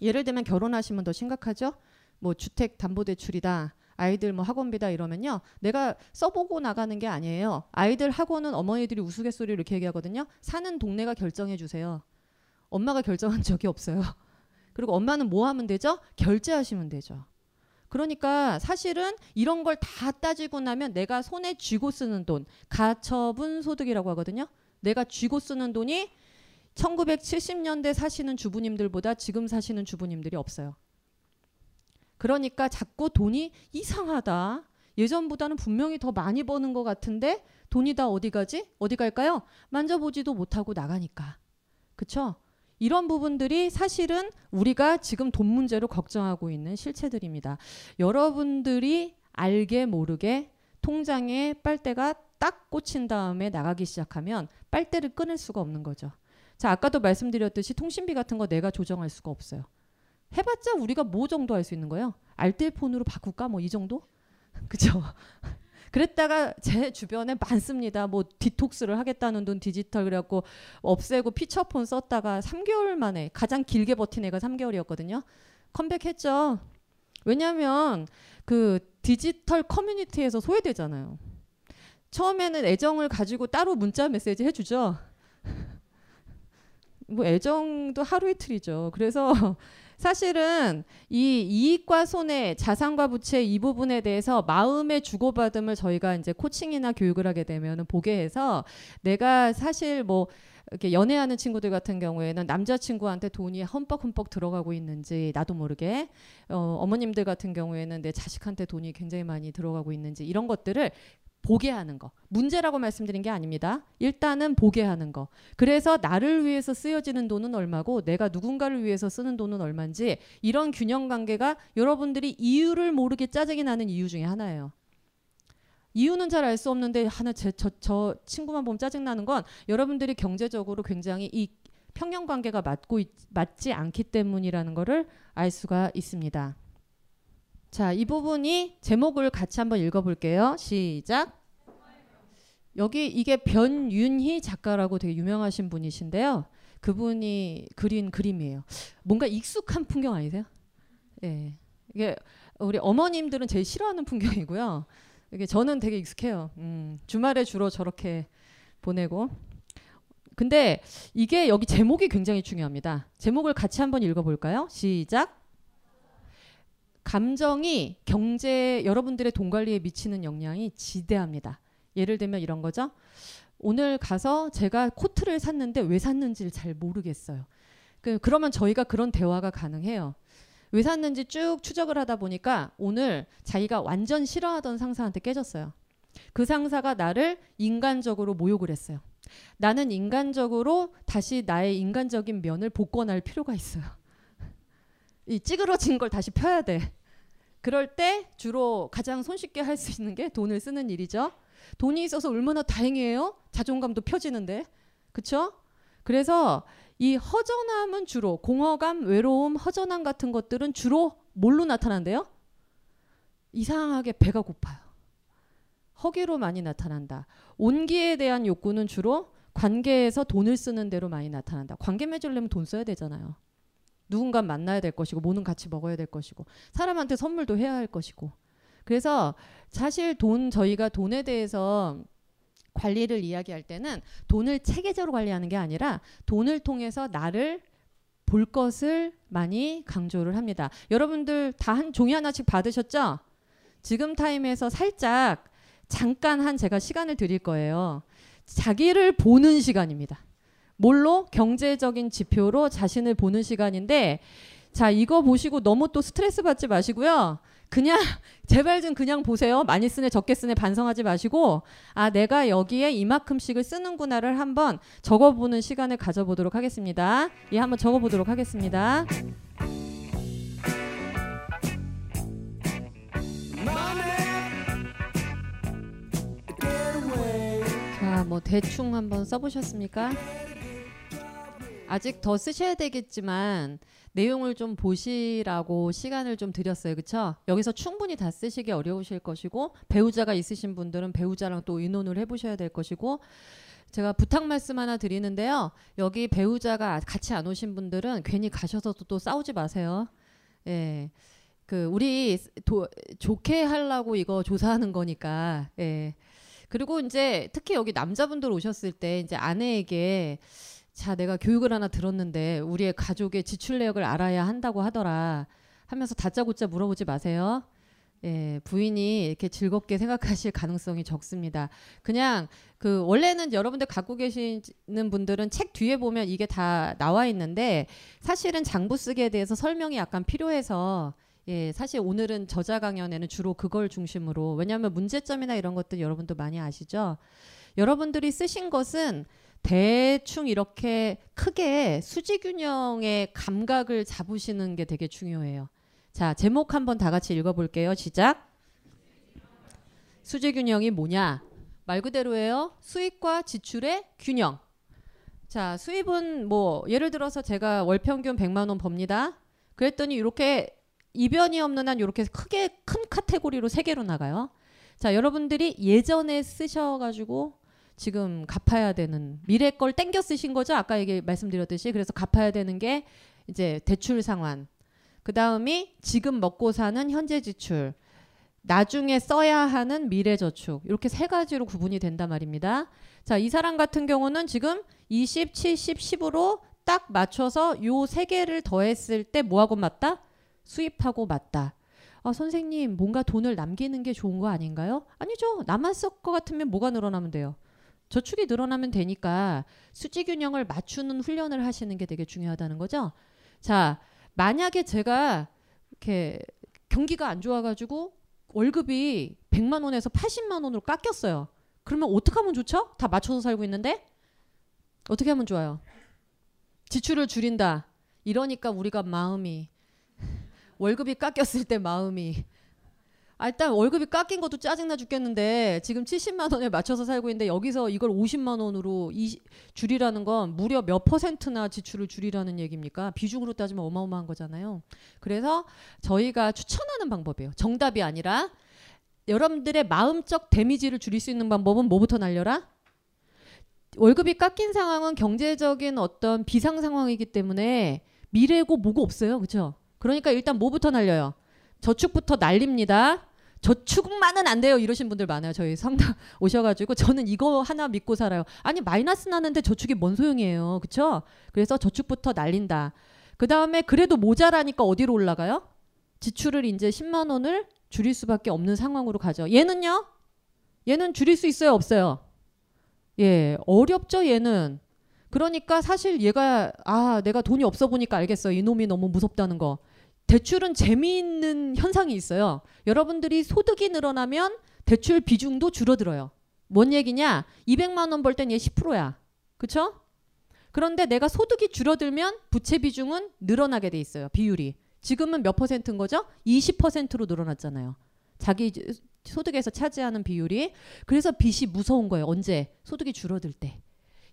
예를 들면 결혼하시면 더 심각하죠. 뭐 주택 담보 대출이다. 아이들 뭐 학원비다 이러면요. 내가 써보고 나가는 게 아니에요. 아이들 학원은 어머니들이 우스갯소리로 이렇게 얘기하거든요. 사는 동네가 결정해 주세요. 엄마가 결정한 적이 없어요. 그리고 엄마는 뭐 하면 되죠? 결제하시면 되죠. 그러니까 사실은 이런 걸 다 따지고 나면 내가 손에 쥐고 쓰는 돈, 가처분 소득이라고 하거든요. 내가 쥐고 쓰는 돈이 1970년대 사시는 주부님들보다 지금 사시는 주부님들이 없어요. 그러니까 자꾸 돈이 이상하다. 예전보다는 분명히 더 많이 버는 것 같은데 돈이 다 어디 가지? 어디 갈까요? 만져보지도 못하고 나가니까. 그쵸? 이런 부분들이 사실은 우리가 지금 돈 문제로 걱정하고 있는 실체들입니다. 여러분들이 알게 모르게 통장에 빨대가 딱 꽂힌 다음에 나가기 시작하면 빨대를 끊을 수가 없는 거죠. 자, 아까도 말씀드렸듯이 통신비 같은 거 내가 조정할 수가 없어요. 해봤자 우리가 뭐 정도 할 수 있는 거예요? 알뜰폰으로 바꿀까? 뭐 이 정도? 그죠? 그랬다가 제 주변에 많습니다. 뭐 디톡스를 하겠다는 돈 디지털 그래갖고 없애고 피처폰 썼다가 3개월 만에 가장 길게 버틴 애가 3개월이었거든요. 컴백했죠. 왜냐하면 그 디지털 커뮤니티에서 소외되잖아요. 처음에는 애정을 가지고 따로 문자 메시지 해주죠. 뭐 애정도 하루 이틀이죠. 그래서 사실은 이 이익과 손해, 자산과 부채 이 부분에 대해서 마음의 주고받음을 저희가 이제 코칭이나 교육을 하게 되면 보게 해서 내가 사실 뭐 이렇게 연애하는 친구들 같은 경우에는 남자친구한테 돈이 흠뻑흠뻑 들어가고 있는지 나도 모르게 어, 어머님들 같은 경우에는 내 자식한테 돈이 굉장히 많이 들어가고 있는지 이런 것들을 보게 하는 거. 문제라고 말씀드린 게 아닙니다. 일단은 보게 하는 거. 그래서 나를 위해서 쓰여지는 돈은 얼마고 내가 누군가를 위해서 쓰는 돈은 얼마인지 이런 균형 관계가 여러분들이 이유를 모르게 짜증이 나는 이유 중에 하나예요. 이유는 잘 알 수 없는데 하나 제, 저, 저 친구만 보면 짜증 나는 건 여러분들이 경제적으로 굉장히 이 평형 관계가 맞고 있, 맞지 않기 때문이라는 거를 알 수가 있습니다. 자, 이 부분이 제목을 같이 한번 읽어볼게요. 시작. 여기 이게 변윤희 작가라고 되게 유명하신 분이신데요. 그분이 그린 그림이에요. 뭔가 익숙한 풍경 아니세요? 예. 이게 우리 어머님들은 제일 싫어하는 풍경이고요. 이게 저는 되게 익숙해요. 음, 주말에 주로 저렇게 보내고. 근데 이게 여기 제목이 굉장히 중요합니다. 제목을 같이 한번 읽어볼까요? 시작. 감정이 경제 여러분들의 돈 관리에 미치는 영향이 지대합니다. 예를 들면 이런 거죠. 오늘 가서 제가 코트를 샀는데 왜 샀는지를 잘 모르겠어요. 그, 그러면 저희가 그런 대화가 가능해요. 왜 샀는지 쭉 추적을 하다 보니까 오늘 자기가 완전 싫어하던 상사한테 깨졌어요. 그 상사가 나를 인간적으로 모욕을 했어요. 나는 인간적으로 다시 나의 인간적인 면을 복권할 필요가 있어요. 이 찌그러진 걸 다시 펴야 돼. 그럴 때 주로 가장 손쉽게 할 수 있는 게 돈을 쓰는 일이죠. 돈이 있어서 얼마나 다행이에요. 자존감도 펴지는데. 그쵸? 그래서 이 허전함은 주로 공허감, 외로움, 허전함 같은 것들은 주로 뭘로 나타난대요? 이상하게 배가 고파요. 허기로 많이 나타난다. 온기에 대한 욕구는 주로 관계에서 돈을 쓰는 대로 많이 나타난다. 관계 맺으려면 돈 써야 되잖아요. 누군가 만나야 될 것이고 뭐는 같이 먹어야 될 것이고 사람한테 선물도 해야 할 것이고 그래서 사실 돈 저희가 돈에 대해서 관리를 이야기할 때는 돈을 체계적으로 관리하는 게 아니라 돈을 통해서 나를 볼 것을 많이 강조를 합니다. 여러분들 다 한 종이 하나씩 받으셨죠? 지금 타임에서 살짝 잠깐 한 제가 시간을 드릴 거예요. 자기를 보는 시간입니다. 뭘로? 경제적인 지표로 자신을 보는 시간인데 자, 이거 보시고 너무 또 스트레스 받지 마시고요. 그냥 제발 좀 그냥 보세요. 많이 쓰네 적게 쓰네 반성하지 마시고 아 내가 여기에 이만큼씩을 쓰는구나를 한번 적어보는 시간을 가져보도록 하겠습니다. 예, 한번 적어보도록 하겠습니다. 자, 뭐 대충 한번 써보셨습니까? 아직 더 쓰셔야 되겠지만 내용을 좀 보시라고 시간을 좀 드렸어요. 그렇죠? 여기서 충분히 다 쓰시기 어려우실 것이고 배우자가 있으신 분들은 배우자랑 또 의논을 해 보셔야 될 것이고 제가 부탁 말씀 하나 드리는데요. 여기 배우자가 같이 안 오신 분들은 괜히 가셔서도 또 싸우지 마세요. 예. 그 우리 도, 좋게 하려고 이거 조사하는 거니까. 예. 그리고 이제 특히 여기 남자분들 오셨을 때 이제 아내에게 자 내가 교육을 하나 들었는데 우리의 가족의 지출 내역을 알아야 한다고 하더라 하면서 다짜고짜 물어보지 마세요. 예, 부인이 이렇게 즐겁게 생각하실 가능성이 적습니다. 그냥 그 원래는 여러분들 갖고 계시는 분들은 책 뒤에 보면 이게 다 나와 있는데 사실은 장부 쓰기에 대해서 설명이 약간 필요해서 예, 사실 오늘은 저자 강연에는 주로 그걸 중심으로 왜냐하면 문제점이나 이런 것들 여러분도 많이 아시죠? 여러분들이 쓰신 것은 대충 이렇게 크게 수지 균형의 감각을 잡으시는 게 되게 중요해요. 자, 제목 한번 다 같이 읽어 볼게요. 시작. 수지 균형이 뭐냐? 말 그대로예요. 수입과 지출의 균형. 자, 수입은 뭐 예를 들어서 제가 월 평균 100만 원 법니다. 그랬더니 이렇게 이변이 없는 한 이렇게 크게 큰 카테고리로 세 개로 나가요. 자, 여러분들이 예전에 쓰셔 가지고 지금 갚아야 되는 미래 걸 땡겨 쓰신 거죠? 아까 얘기 말씀드렸듯이 그래서 갚아야 되는 게 이제 대출 상환. 그 다음이 지금 먹고 사는 현재 지출. 나중에 써야 하는 미래 저축. 이렇게 세 가지로 구분이 된단 말입니다. 자, 이 사람 같은 경우는 지금 20, 70, 10으로 딱 맞춰서 요 세 개를 더했을 때 뭐하고 맞다? 수입하고 맞다. 아, 선생님, 뭔가 돈을 남기는 게 좋은 거 아닌가요? 아니죠. 남았을 것 같으면 뭐가 늘어나면 돼요? 저축이 늘어나면 되니까 수지 균형을 맞추는 훈련을 하시는 게 되게 중요하다는 거죠. 자, 만약에 제가 이렇게 경기가 안 좋아가지고 월급이 100만 원에서 80만 원으로 깎였어요. 그러면 어떻게 하면 좋죠? 다 맞춰서 살고 있는데 어떻게 하면 좋아요? 지출을 줄인다. 이러니까 우리가 마음이 월급이 깎였을 때 마음이 아, 일단 월급이 깎인 것도 짜증나 죽겠는데 지금 70만 원에 맞춰서 살고 있는데 여기서 이걸 50만 원으로 이, 줄이라는 건 무려 몇 퍼센트나 지출을 줄이라는 얘기입니까? 비중으로 따지면 어마어마한 거잖아요. 그래서 저희가 추천하는 방법이에요. 정답이 아니라 여러분들의 마음적 데미지를 줄일 수 있는 방법은 뭐부터 날려라? 월급이 깎인 상황은 경제적인 어떤 비상 상황이기 때문에 미래고 뭐고 없어요. 그렇죠? 그러니까 일단 뭐부터 날려요? 저축부터 날립니다. 저축만은 안 돼요. 이러신 분들 많아요. 저희 상담 오셔가지고 저는 이거 하나 믿고 살아요. 아니 마이너스 나는데 저축이 뭔 소용이에요. 그렇죠? 그래서 저축부터 날린다. 그 다음에 그래도 모자라니까 어디로 올라가요? 지출을 이제 10만 원을 줄일 수밖에 없는 상황으로 가죠. 얘는요? 얘는 줄일 수 있어요? 없어요? 예, 어렵죠. 얘는. 그러니까 사실 얘가 아 내가 돈이 없어 보니까 알겠어. 이놈이 너무 무섭다는 거. 대출은 재미있는 현상이 있어요. 여러분들이 소득이 늘어나면 대출 비중도 줄어들어요. 뭔 얘기냐? 200만 원 벌 땐 얘 10%야. 그쵸? 그런데 내가 소득이 줄어들면 부채 비중은 늘어나게 돼 있어요. 비율이. 지금은 몇 퍼센트인 거죠? 20%로 늘어났잖아요. 자기 소득에서 차지하는 비율이. 그래서 빚이 무서운 거예요. 언제? 소득이 줄어들 때.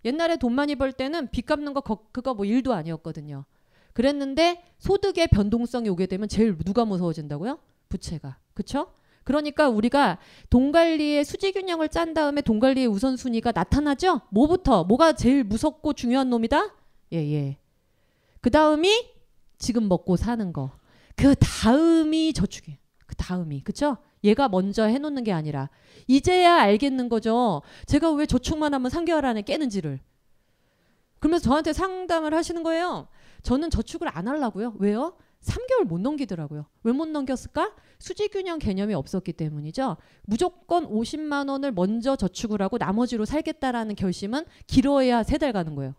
옛날에 돈 많이 벌 때는 빚 갚는 거 그거 뭐 일도 아니었거든요. 그랬는데 소득의 변동성이 오게 되면 제일 누가 무서워진다고요? 부채가. 그쵸? 그러니까 우리가 돈 관리의 수지 균형을 짠 다음에 돈 관리의 우선순위가 나타나죠? 뭐부터? 뭐가 제일 무섭고 중요한 놈이다? 예, 예. 그 다음이 지금 먹고 사는 거. 그 다음이 저축이에요. 그 다음이. 그쵸? 얘가 먼저 해놓는 게 아니라. 이제야 알겠는 거죠. 제가 왜 저축만 하면 3개월 안에 깨는지를. 그러면서 저한테 상담을 하시는 거예요. 저는 저축을 안 하려고요. 왜요? 3개월 못 넘기더라고요. 왜 못 넘겼을까? 수지균형 개념이 없었기 때문이죠. 무조건 50만 원을 먼저 저축을 하고 나머지로 살겠다라는 결심은 길어야 세 달 가는 거예요.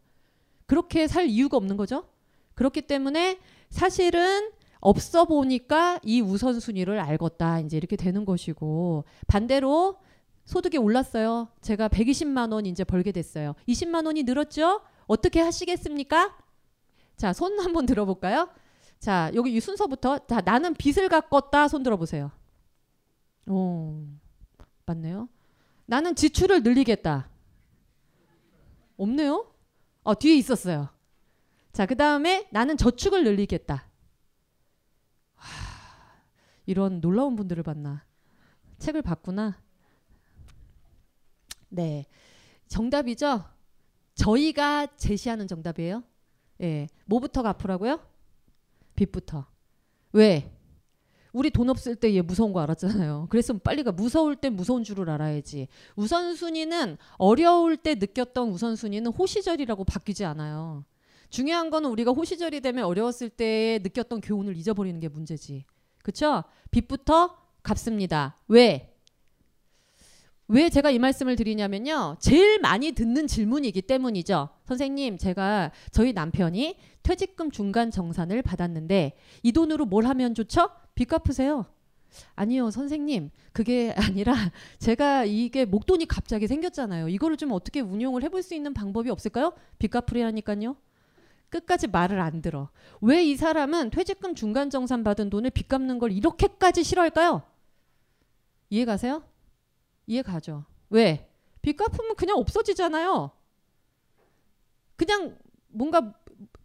그렇게 살 이유가 없는 거죠. 그렇기 때문에 사실은 없어 보니까 이 우선순위를 알겠다. 이제 이렇게 되는 것이고 반대로 소득이 올랐어요. 제가 120만 원 이제 벌게 됐어요. 20만 원이 늘었죠? 어떻게 하시겠습니까? 자, 손 한번 들어볼까요? 자, 여기 이 순서부터. 자, 나는 빚을 갚았다. 손 들어보세요. 오, 맞네요. 나는 지출을 늘리겠다. 없네요? 어, 뒤에 있었어요. 자, 그 다음에 나는 저축을 늘리겠다. 하, 이런 놀라운 분들을 봤나? 책을 봤구나. 네. 정답이죠? 저희가 제시하는 정답이에요. 예. 뭐부터 갚으라고요? 빚부터. 왜? 우리 돈 없을 때 얘 무서운 거 알았잖아요. 그래서 빨리 가. 무서울 때 무서운 줄을 알아야지. 우선순위는 어려울 때 느꼈던 우선순위는 호시절이라고 바뀌지 않아요. 중요한 거는 우리가 호시절이 되면 어려웠을 때 느꼈던 교훈을 잊어버리는 게 문제지. 그쵸? 빚부터 갚습니다. 왜? 왜 제가 이 말씀을 드리냐면요. 제일 많이 듣는 질문이기 때문이죠. 선생님, 제가 저희 남편이 퇴직금 중간 정산을 받았는데 이 돈으로 뭘 하면 좋죠? 빚 갚으세요. 아니요, 선생님. 그게 아니라 제가 이게 목돈이 갑자기 생겼잖아요. 이거를 좀 어떻게 운용을 해볼 수 있는 방법이 없을까요? 빚 갚으려니까요. 끝까지 말을 안 들어. 왜 이 사람은 퇴직금 중간 정산 받은 돈을 빚 갚는 걸 이렇게까지 싫어할까요? 이해 가세요? 이해 가죠. 왜? 빚 갚으면 그냥 없어지잖아요. 그냥 뭔가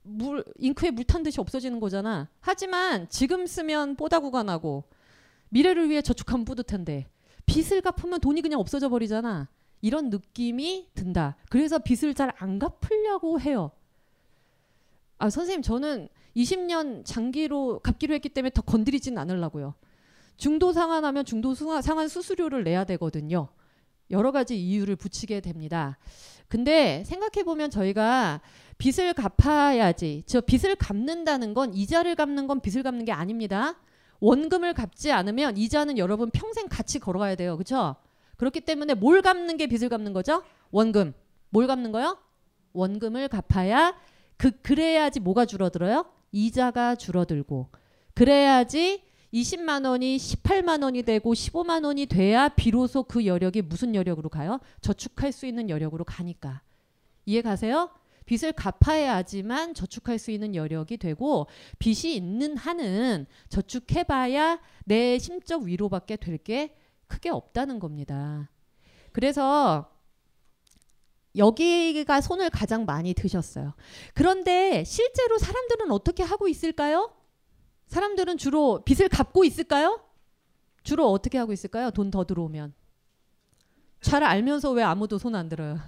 물 잉크에 물 탄 듯이 없어지는 거잖아. 하지만 지금 쓰면 뽀다구가 나고 미래를 위해 저축하면 뿌듯한데 빚을 갚으면 돈이 그냥 없어져 버리잖아. 이런 느낌이 든다. 그래서 빚을 잘 안 갚으려고 해요. 아 선생님 저는 20년 장기로 갚기로 했기 때문에 더 건드리진 않으려고요. 중도 상환하면 중도 상환 수수료를 내야 되거든요. 여러 가지 이유를 붙이게 됩니다. 근데 생각해 보면 저희가 빚을 갚아야지. 저 빚을 갚는다는 건 이자를 갚는 건 빚을 갚는 게 아닙니다. 원금을 갚지 않으면 이자는 여러분 평생 같이 걸어가야 돼요. 그렇죠? 그렇기 때문에 뭘 갚는 게 빚을 갚는 거죠? 원금. 뭘 갚는 거요? 원금을 갚아야 그 그래야지 뭐가 줄어들어요? 이자가 줄어들고 그래야지 20만 원이 18만 원이 되고 15만 원이 돼야 비로소 그 여력이 무슨 여력으로 가요? 저축할 수 있는 여력으로 가니까. 이해 가세요? 빚을 갚아야지만 저축할 수 있는 여력이 되고 빚이 있는 한은 저축해봐야 내 심적 위로밖에 될 게 크게 없다는 겁니다. 그래서 여기가 손을 가장 많이 드셨어요. 그런데 실제로 사람들은 어떻게 하고 있을까요? 사람들은 주로 빚을 갚고 있을까요? 주로 어떻게 하고 있을까요? 돈 더 들어오면. 잘 알면서 왜 아무도 손 안 들어요?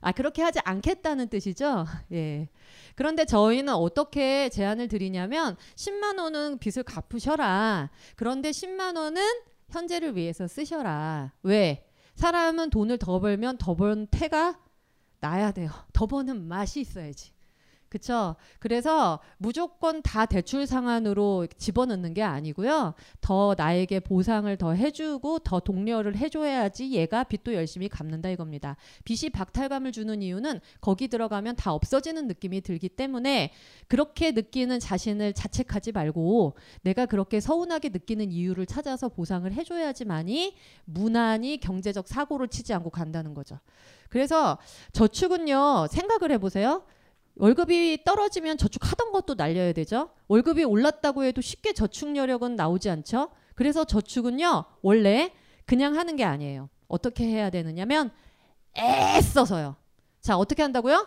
아, 그렇게 하지 않겠다는 뜻이죠? 예. 그런데 저희는 어떻게 제안을 드리냐면 10만 원은 빚을 갚으셔라. 그런데 10만 원은 현재를 위해서 쓰셔라. 왜? 사람은 돈을 더 벌면 더번 태가 나야 돼요. 더 버는 맛이 있어야지. 그쵸? 그래서 무조건 다 대출 상환으로 집어넣는 게 아니고요. 더 나에게 보상을 더 해주고 더 독려를 해줘야지 얘가 빚도 열심히 갚는다 이겁니다. 빚이 박탈감을 주는 이유는 거기 들어가면 다 없어지는 느낌이 들기 때문에 그렇게 느끼는 자신을 자책하지 말고 내가 그렇게 서운하게 느끼는 이유를 찾아서 보상을 해줘야지만이 무난히 경제적 사고를 치지 않고 간다는 거죠. 그래서 저축은요 생각을 해보세요. 월급이 떨어지면 저축하던 것도 날려야 되죠. 월급이 올랐다고 해도 쉽게 저축 여력은 나오지 않죠. 그래서 저축은요 원래 그냥 하는 게 아니에요. 어떻게 해야 되느냐면 애써서요. 자 어떻게 한다고요?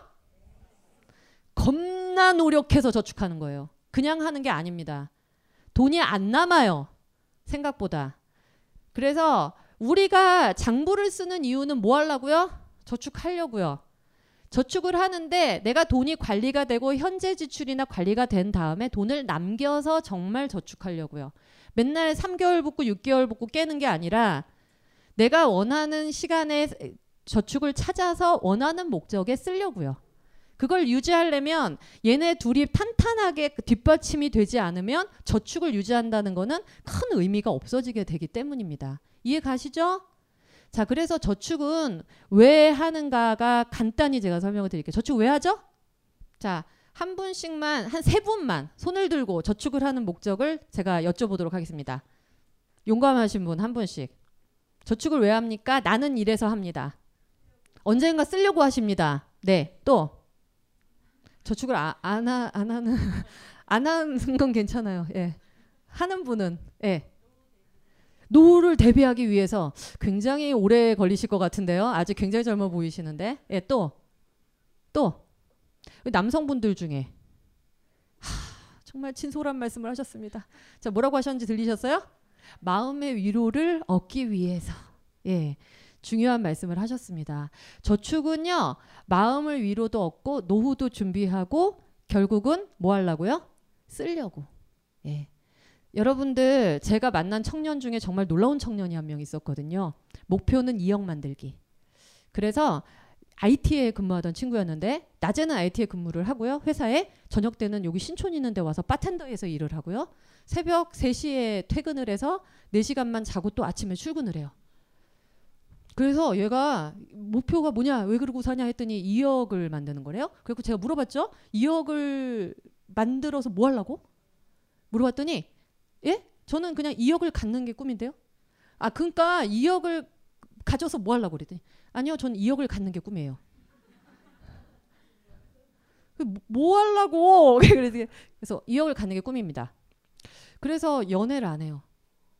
겁나 노력해서 저축하는 거예요. 그냥 하는 게 아닙니다. 돈이 안 남아요. 생각보다. 그래서 우리가 장부를 쓰는 이유는 뭐 하려고요? 저축하려고요. 저축을 하는데 내가 돈이 관리가 되고 현재 지출이나 관리가 된 다음에 돈을 남겨서 정말 저축하려고요. 맨날 3개월 붓고 6개월 붓고 깨는 게 아니라 내가 원하는 시간에 저축을 찾아서 원하는 목적에 쓰려고요. 그걸 유지하려면 얘네 둘이 탄탄하게 뒷받침이 되지 않으면 저축을 유지한다는 거는 큰 의미가 없어지게 되기 때문입니다. 이해 가시죠? 자, 그래서 저축은 왜 하는가가 간단히 제가 설명을 드릴게요. 저축 왜 하죠? 자, 한 분씩만, 한 세 분만 손을 들고 저축을 하는 목적을 제가 여쭤보도록 하겠습니다. 용감하신 분 한 분씩. 저축을 왜 합니까? 나는 이래서 합니다. 언젠가 쓰려고 하십니다. 네, 또. 저축을 아, 안, 하, 안 하는, 안 하는 건 괜찮아요. 예. 하는 분은, 예. 노후를 대비하기 위해서 굉장히 오래 걸리실 것 같은데요. 아직 굉장히 젊어 보이시는데. 예, 또. 또. 남성분들 중에 정말 진솔한 말씀을 하셨습니다. 자, 뭐라고 하셨는지 들리셨어요? 마음의 위로를 얻기 위해서. 예. 중요한 말씀을 하셨습니다. 저축은요, 마음을 위로도 얻고 노후도 준비하고 결국은 뭐 하려고요? 쓰려고. 예. 여러분들 제가 만난 청년 중에 정말 놀라운 청년이 한 명 있었거든요. 목표는 2억 만들기. 그래서 IT에 근무하던 친구였는데 낮에는 IT에 근무를 하고요. 회사에 저녁 때는 여기 신촌 있는 데 와서 바텐더에서 일을 하고요. 새벽 3시에 퇴근을 해서 4시간만 자고 또 아침에 출근을 해요. 그래서 얘가 목표가 뭐냐 왜 그러고 사냐 했더니 2억을 만드는 거래요. 그리고 제가 물어봤죠. 2억을 만들어서 뭐 하려고? 물어봤더니 예? 저는 그냥 2억을 갖는 게 꿈인데요. 아 그러니까 2억을 가져서 뭐 하려고 그랬더니 아니요 저는 2억을 갖는 게 꿈이에요. 그 뭐- 뭐 하려고 그래서 2억을 갖는 게 꿈입니다. 그래서 연애를 안 해요.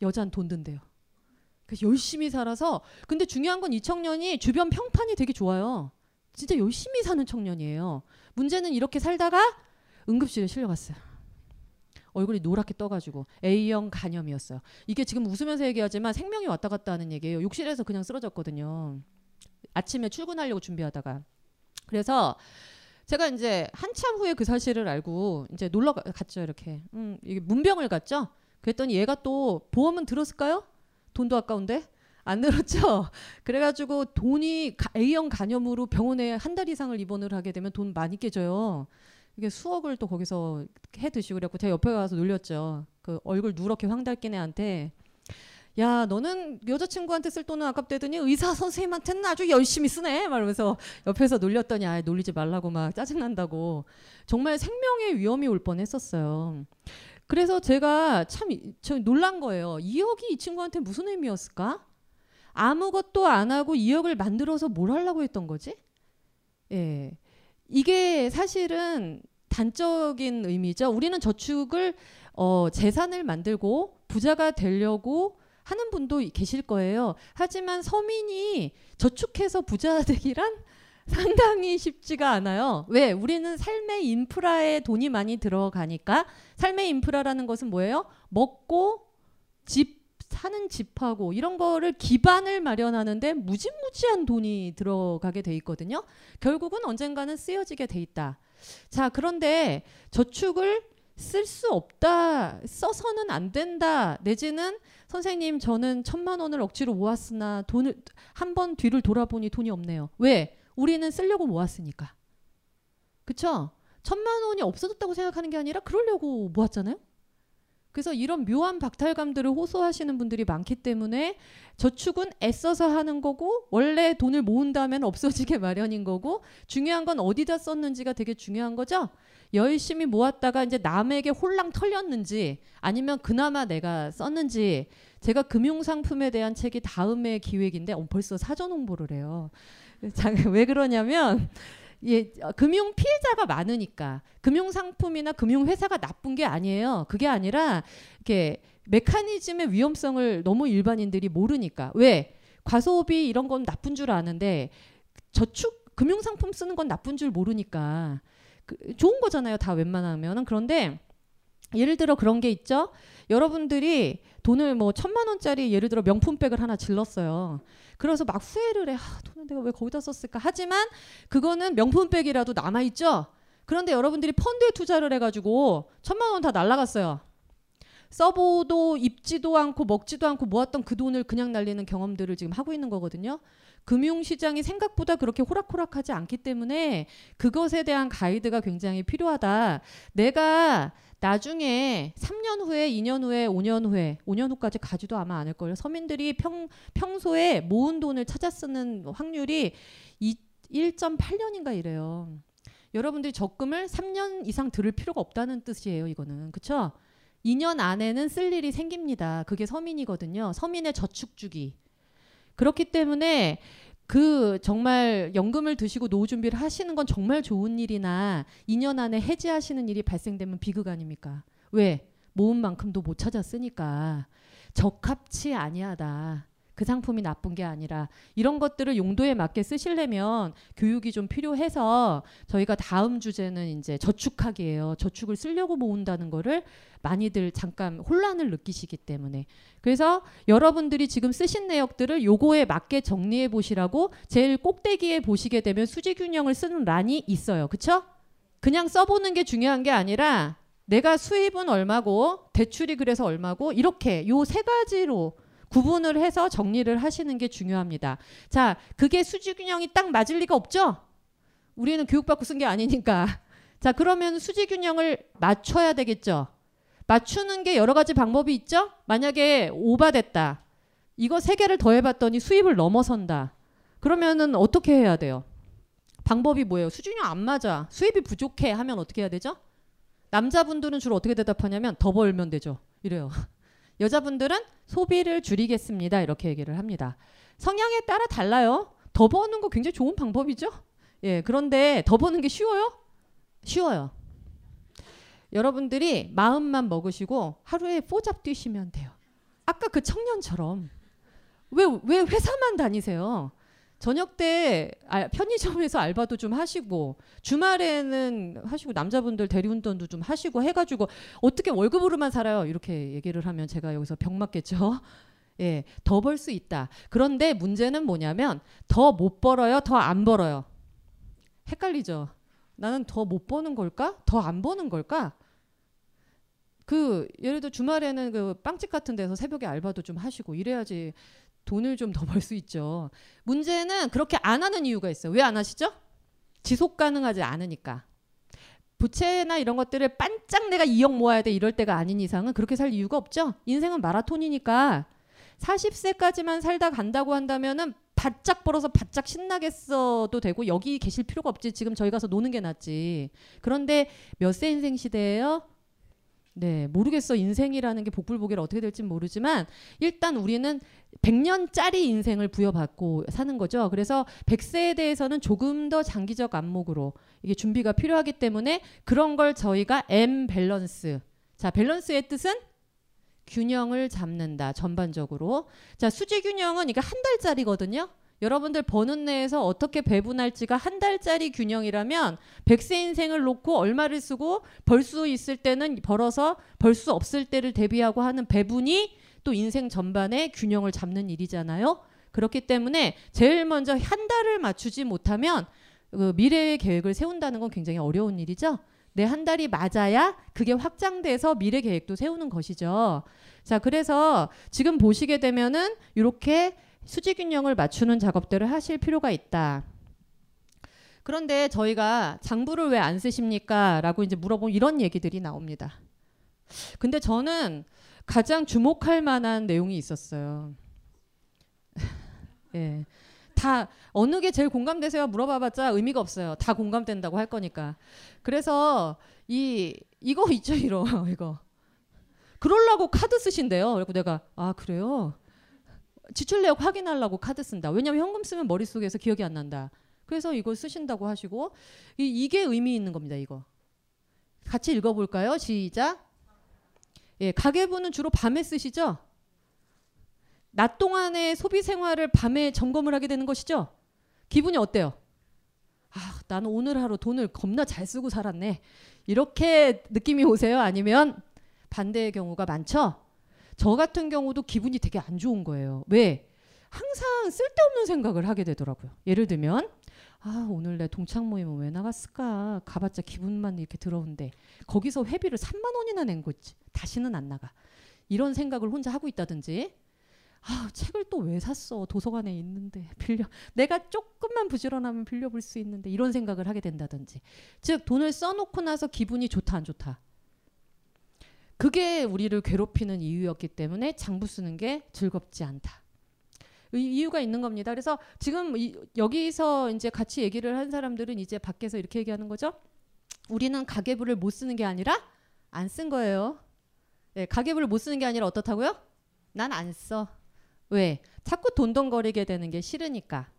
여자는 돈 든대요. 그래서 열심히 살아서 근데 중요한 건 이 청년이 주변 평판이 되게 좋아요. 진짜 열심히 사는 청년이에요. 문제는 이렇게 살다가 응급실에 실려갔어요. 얼굴이 노랗게 떠가지고 A형 간염이었어요. 이게 지금 웃으면서 얘기하지만 생명이 왔다 갔다 하는 얘기예요. 욕실에서 그냥 쓰러졌거든요. 아침에 출근하려고 준비하다가 그래서 제가 이제 한참 후에 그 사실을 알고 이제 놀러 가- 갔죠 이렇게 음, 이게 문병을 갔죠. 그랬더니 얘가 또 보험은 들었을까요? 돈도 아까운데 안 들었죠. 그래가지고 돈이 가- A형 간염으로 병원에 한 달 이상을 입원을 하게 되면 돈 많이 깨져요. 이게 수억을 또 거기서 해 드시고 그래갖고 제가 옆에 가서 놀렸죠. 그 얼굴 누렇게 황달긴 애한테 야 너는 여자친구한테 쓸 돈은 아깝대더니 의사 선생님한테는 아주 열심히 쓰네 말하면서 옆에서 놀렸더니 아 놀리지 말라고 막 짜증난다고 정말 생명의 위험이 올 뻔했었어요. 그래서 제가 참저 놀란 거예요. 2억이 이 친구한테 무슨 의미였을까? 아무것도 안 하고 2억을 만들어서 뭘 하려고 했던 거지? 예. 이게 사실은 단적인 의미죠. 우리는 저축을 어, 재산을 만들고 부자가 되려고 하는 분도 계실 거예요. 하지만 서민이 저축해서 부자 되기란 상당히 쉽지가 않아요. 왜? 우리는 삶의 인프라에 돈이 많이 들어가니까 삶의 인프라라는 것은 뭐예요? 먹고 집 사는 집하고 이런 거를 기반을 마련하는데 무지무지한 돈이 들어가게 돼 있거든요. 결국은 언젠가는 쓰여지게 돼 있다. 자, 그런데 저축을 쓸 수 없다, 써서는 안 된다, 내지는 선생님 저는 천만 원을 억지로 모았으나 돈을 한 번 뒤를 돌아보니 돈이 없네요. 왜? 우리는 쓰려고 모았으니까. 그쵸? 천만 원이 없어졌다고 생각하는 게 아니라 그러려고 모았잖아요. 그래서 이런 묘한 박탈감들을 호소하시는 분들이 많기 때문에 저축은 애써서 하는 거고 원래 돈을 모은 다음에는 없어지게 마련인 거고 중요한 건 어디다 썼는지가 되게 중요한 거죠. 열심히 모았다가 이제 남에게 홀랑 털렸는지 아니면 그나마 내가 썼는지 제가 금융 상품에 대한 책이 다음의 기획인데 어, 벌써 사전 홍보를 해요. 자, 왜 그러냐면 예, 어, 금융 피해자가 많으니까 금융 상품이나 금융 회사가 나쁜 게 아니에요. 그게 아니라 이렇게 메커니즘의 위험성을 너무 일반인들이 모르니까 왜 과소비 이런 건 나쁜 줄 아는데 저축 금융 상품 쓰는 건 나쁜 줄 모르니까 그, 좋은 거잖아요. 다 웬만하면은 그런데 예를 들어 그런 게 있죠. 여러분들이 돈을 뭐 천만 원짜리 예를 들어 명품백을 하나 질렀어요. 그래서 막 후회를 해. 아, 돈을 내가 왜 거기다 썼을까? 하지만 그거는 명품백이라도 남아 있죠. 그런데 여러분들이 펀드에 투자를 해가지고 천만 원 다 날라갔어요. 써보도 입지도 않고 먹지도 않고 모았던 그 돈을 그냥 날리는 경험들을 지금 하고 있는 거거든요. 금융시장이 생각보다 그렇게 호락호락하지 않기 때문에 그것에 대한 가이드가 굉장히 필요하다. 내가 나중에 3년 후에, 2년 후에, 5년 후에, 5년 후까지 가지도 아마 않을 거예요. 서민들이 평, 평소에 모은 돈을 찾아 쓰는 확률이 1.8년인가 이래요. 여러분들이 적금을 3년 이상 들을 필요가 없다는 뜻이에요, 이거는. 그쵸? 2년 안에는 쓸 일이 생깁니다. 그게 서민이거든요. 서민의 저축 주기. 그렇기 때문에 그 정말 연금을 드시고 노후 준비를 하시는 건 정말 좋은 일이나 2년 안에 해지하시는 일이 발생되면 비극 아닙니까? 왜? 모은 만큼도 못 찾았으니까 적합치 아니하다. 그 상품이 나쁜 게 아니라 이런 것들을 용도에 맞게 쓰시려면 교육이 좀 필요해서 저희가 다음 주제는 이제 저축하기예요. 저축을 쓰려고 모은다는 거를 많이들 잠깐 혼란을 느끼시기 때문에 그래서 여러분들이 지금 쓰신 내역들을 요거에 맞게 정리해 보시라고 제일 꼭대기에 보시게 되면 수지 균형을 쓰는 란이 있어요. 그쵸? 그냥 써보는 게 중요한 게 아니라 내가 수입은 얼마고 대출이 그래서 얼마고 이렇게 요 세 가지로 구분을 해서 정리를 하시는 게 중요합니다. 자, 그게 수지 균형이 딱 맞을 리가 없죠? 우리는 교육받고 쓴 게 아니니까. 자, 그러면 수지 균형을 맞춰야 되겠죠? 맞추는 게 여러 가지 방법이 있죠? 만약에 오바됐다. 이거 세 개를 더해봤더니 수입을 넘어선다. 그러면은 어떻게 해야 돼요? 방법이 뭐예요? 수준이 안 맞아. 수입이 부족해 하면 어떻게 해야 되죠? 남자분들은 주로 어떻게 대답하냐면 더 벌면 되죠. 이래요. 여자분들은 소비를 줄이겠습니다. 이렇게 얘기를 합니다. 성향에 따라 달라요. 더 버는 거 굉장히 좋은 방법이죠. 예, 그런데 더 버는 게 쉬워요? 쉬워요. 여러분들이 마음만 먹으시고 하루에 뽀잡 뛰시면 돼요. 아까 그 청년처럼 왜 왜 회사만 다니세요? 저녁 때 아, 편의점에서 알바도 좀 하시고 주말에는 하시고 남자분들 대리운전도 좀 하시고 해가지고 어떻게 월급으로만 살아요? 이렇게 얘기를 하면 제가 여기서 병 맞겠죠. 예, 더 벌 수 있다. 그런데 문제는 뭐냐면 더 못 벌어요, 더 안 벌어요. 헷갈리죠. 나는 더 못 버는 걸까? 더 안 버는 걸까? 그 예를 들어 주말에는 그 빵집 같은 데서 새벽에 알바도 좀 하시고 이래야지 돈을 좀 더 벌 수 있죠. 문제는 그렇게 안 하는 이유가 있어요. 왜 안 하시죠? 지속 가능하지 않으니까. 부채나 이런 것들을 반짝 내가 2억 모아야 돼 이럴 때가 아닌 이상은 그렇게 살 이유가 없죠. 인생은 마라톤이니까 40세까지만 살다 간다고 한다면은 바짝 벌어서 바짝 신나겠어도 되고 여기 계실 필요가 없지. 지금 저희 가서 노는 게 낫지. 그런데 몇 세 인생 시대예요? 네, 모르겠어. 인생이라는 게 복불복이라 어떻게 될지 모르지만 일단 우리는 100년짜리 인생을 부여받고 사는 거죠. 그래서 100세에 대해서는 조금 더 장기적 안목으로 이게 준비가 필요하기 때문에 그런 걸 저희가 M 밸런스. 자, 밸런스의 뜻은 균형을 잡는다. 전반적으로. 자, 수지 균형은 이게 한 달짜리거든요. 여러분들 버는 내에서 어떻게 배분할지가 한 달짜리 균형이라면 100세 인생을 놓고 얼마를 쓰고 벌 수 있을 때는 벌어서 벌 수 없을 때를 대비하고 하는 배분이 또 인생 전반에 균형을 잡는 일이잖아요. 그렇기 때문에 제일 먼저 한 달을 맞추지 못하면 그 미래의 계획을 세운다는 건 굉장히 어려운 일이죠. 내 한 달이 맞아야 그게 확장돼서 미래 계획도 세우는 것이죠. 자, 그래서 지금 보시게 되면은 이렇게 수지 균형을 맞추는 작업들을 하실 필요가 있다. 그런데 저희가 장부를 왜 안 쓰십니까? 라고 이제 물어보면 이런 얘기들이 나옵니다. 근데 저는 가장 주목할 만한 내용이 있었어요. 예. 다 어느 게 제일 공감되세요? 물어봐봤자 의미가 없어요. 다 공감된다고 할 거니까. 그래서 이 이거 있죠, 이거 이거. 그럴라고 카드 쓰신대요. 그리고 내가 아 그래요. 지출 내역 확인하려고 카드 쓴다. 왜냐면 현금 쓰면 머릿속에서 기억이 안 난다. 그래서 이거 쓰신다고 하시고 이, 이게 의미 있는 겁니다. 이거 같이 읽어볼까요? 시작. 예, 가계부는 주로 밤에 쓰시죠? 낮 동안의 소비 생활을 밤에 점검을 하게 되는 것이죠? 기분이 어때요? 아, 나는 오늘 하루 돈을 겁나 잘 쓰고 살았네. 이렇게 느낌이 오세요? 아니면 반대의 경우가 많죠? 저 같은 경우도 기분이 되게 안 좋은 거예요. 왜? 항상 쓸데없는 생각을 하게 되더라고요. 예를 들면 아 오늘 내 동창 모임은 왜 나갔을까? 가봤자 기분만 이렇게 들어온데 거기서 회비를 3만 원이나 낸 거지. 다시는 안 나가. 이런 생각을 혼자 하고 있다든지 아 책을 또 왜 샀어? 도서관에 있는데 빌려 내가 조금만 부지런하면 빌려볼 수 있는데 이런 생각을 하게 된다든지 즉 돈을 써놓고 나서 기분이 좋다 안 좋다 그게 우리를 괴롭히는 이유였기 때문에 장부 쓰는 게 즐겁지 않다. 이- 이유가 있는 겁니다. 그래서 지금 이- 여기서 이제 같이 얘기를 한 사람들은 이제 밖에서 이렇게 얘기하는 거죠. 우리는 가계부를 못 쓰는 게 아니라 안 쓴 거예요. 네, 가계부를 못 쓰는 게 아니라 어떻다고요? 난 안 써. 왜? 자꾸 돈돈거리게 되는 게 싫으니까.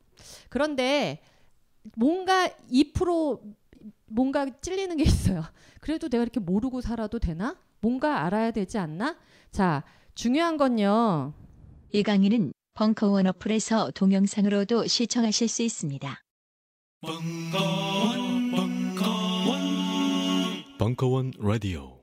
그런데 뭔가 2% 뭔가 찔리는 게 있어요. 그래도 내가 이렇게 모르고 살아도 되나? 뭔가 알아야 되지 않나? 자, 중요한 건요. 이 강의는 벙커원 어플에서 동영상으로도 시청하실 수 있습니다. 벙커원, 벙커원, 벙커원 라디오.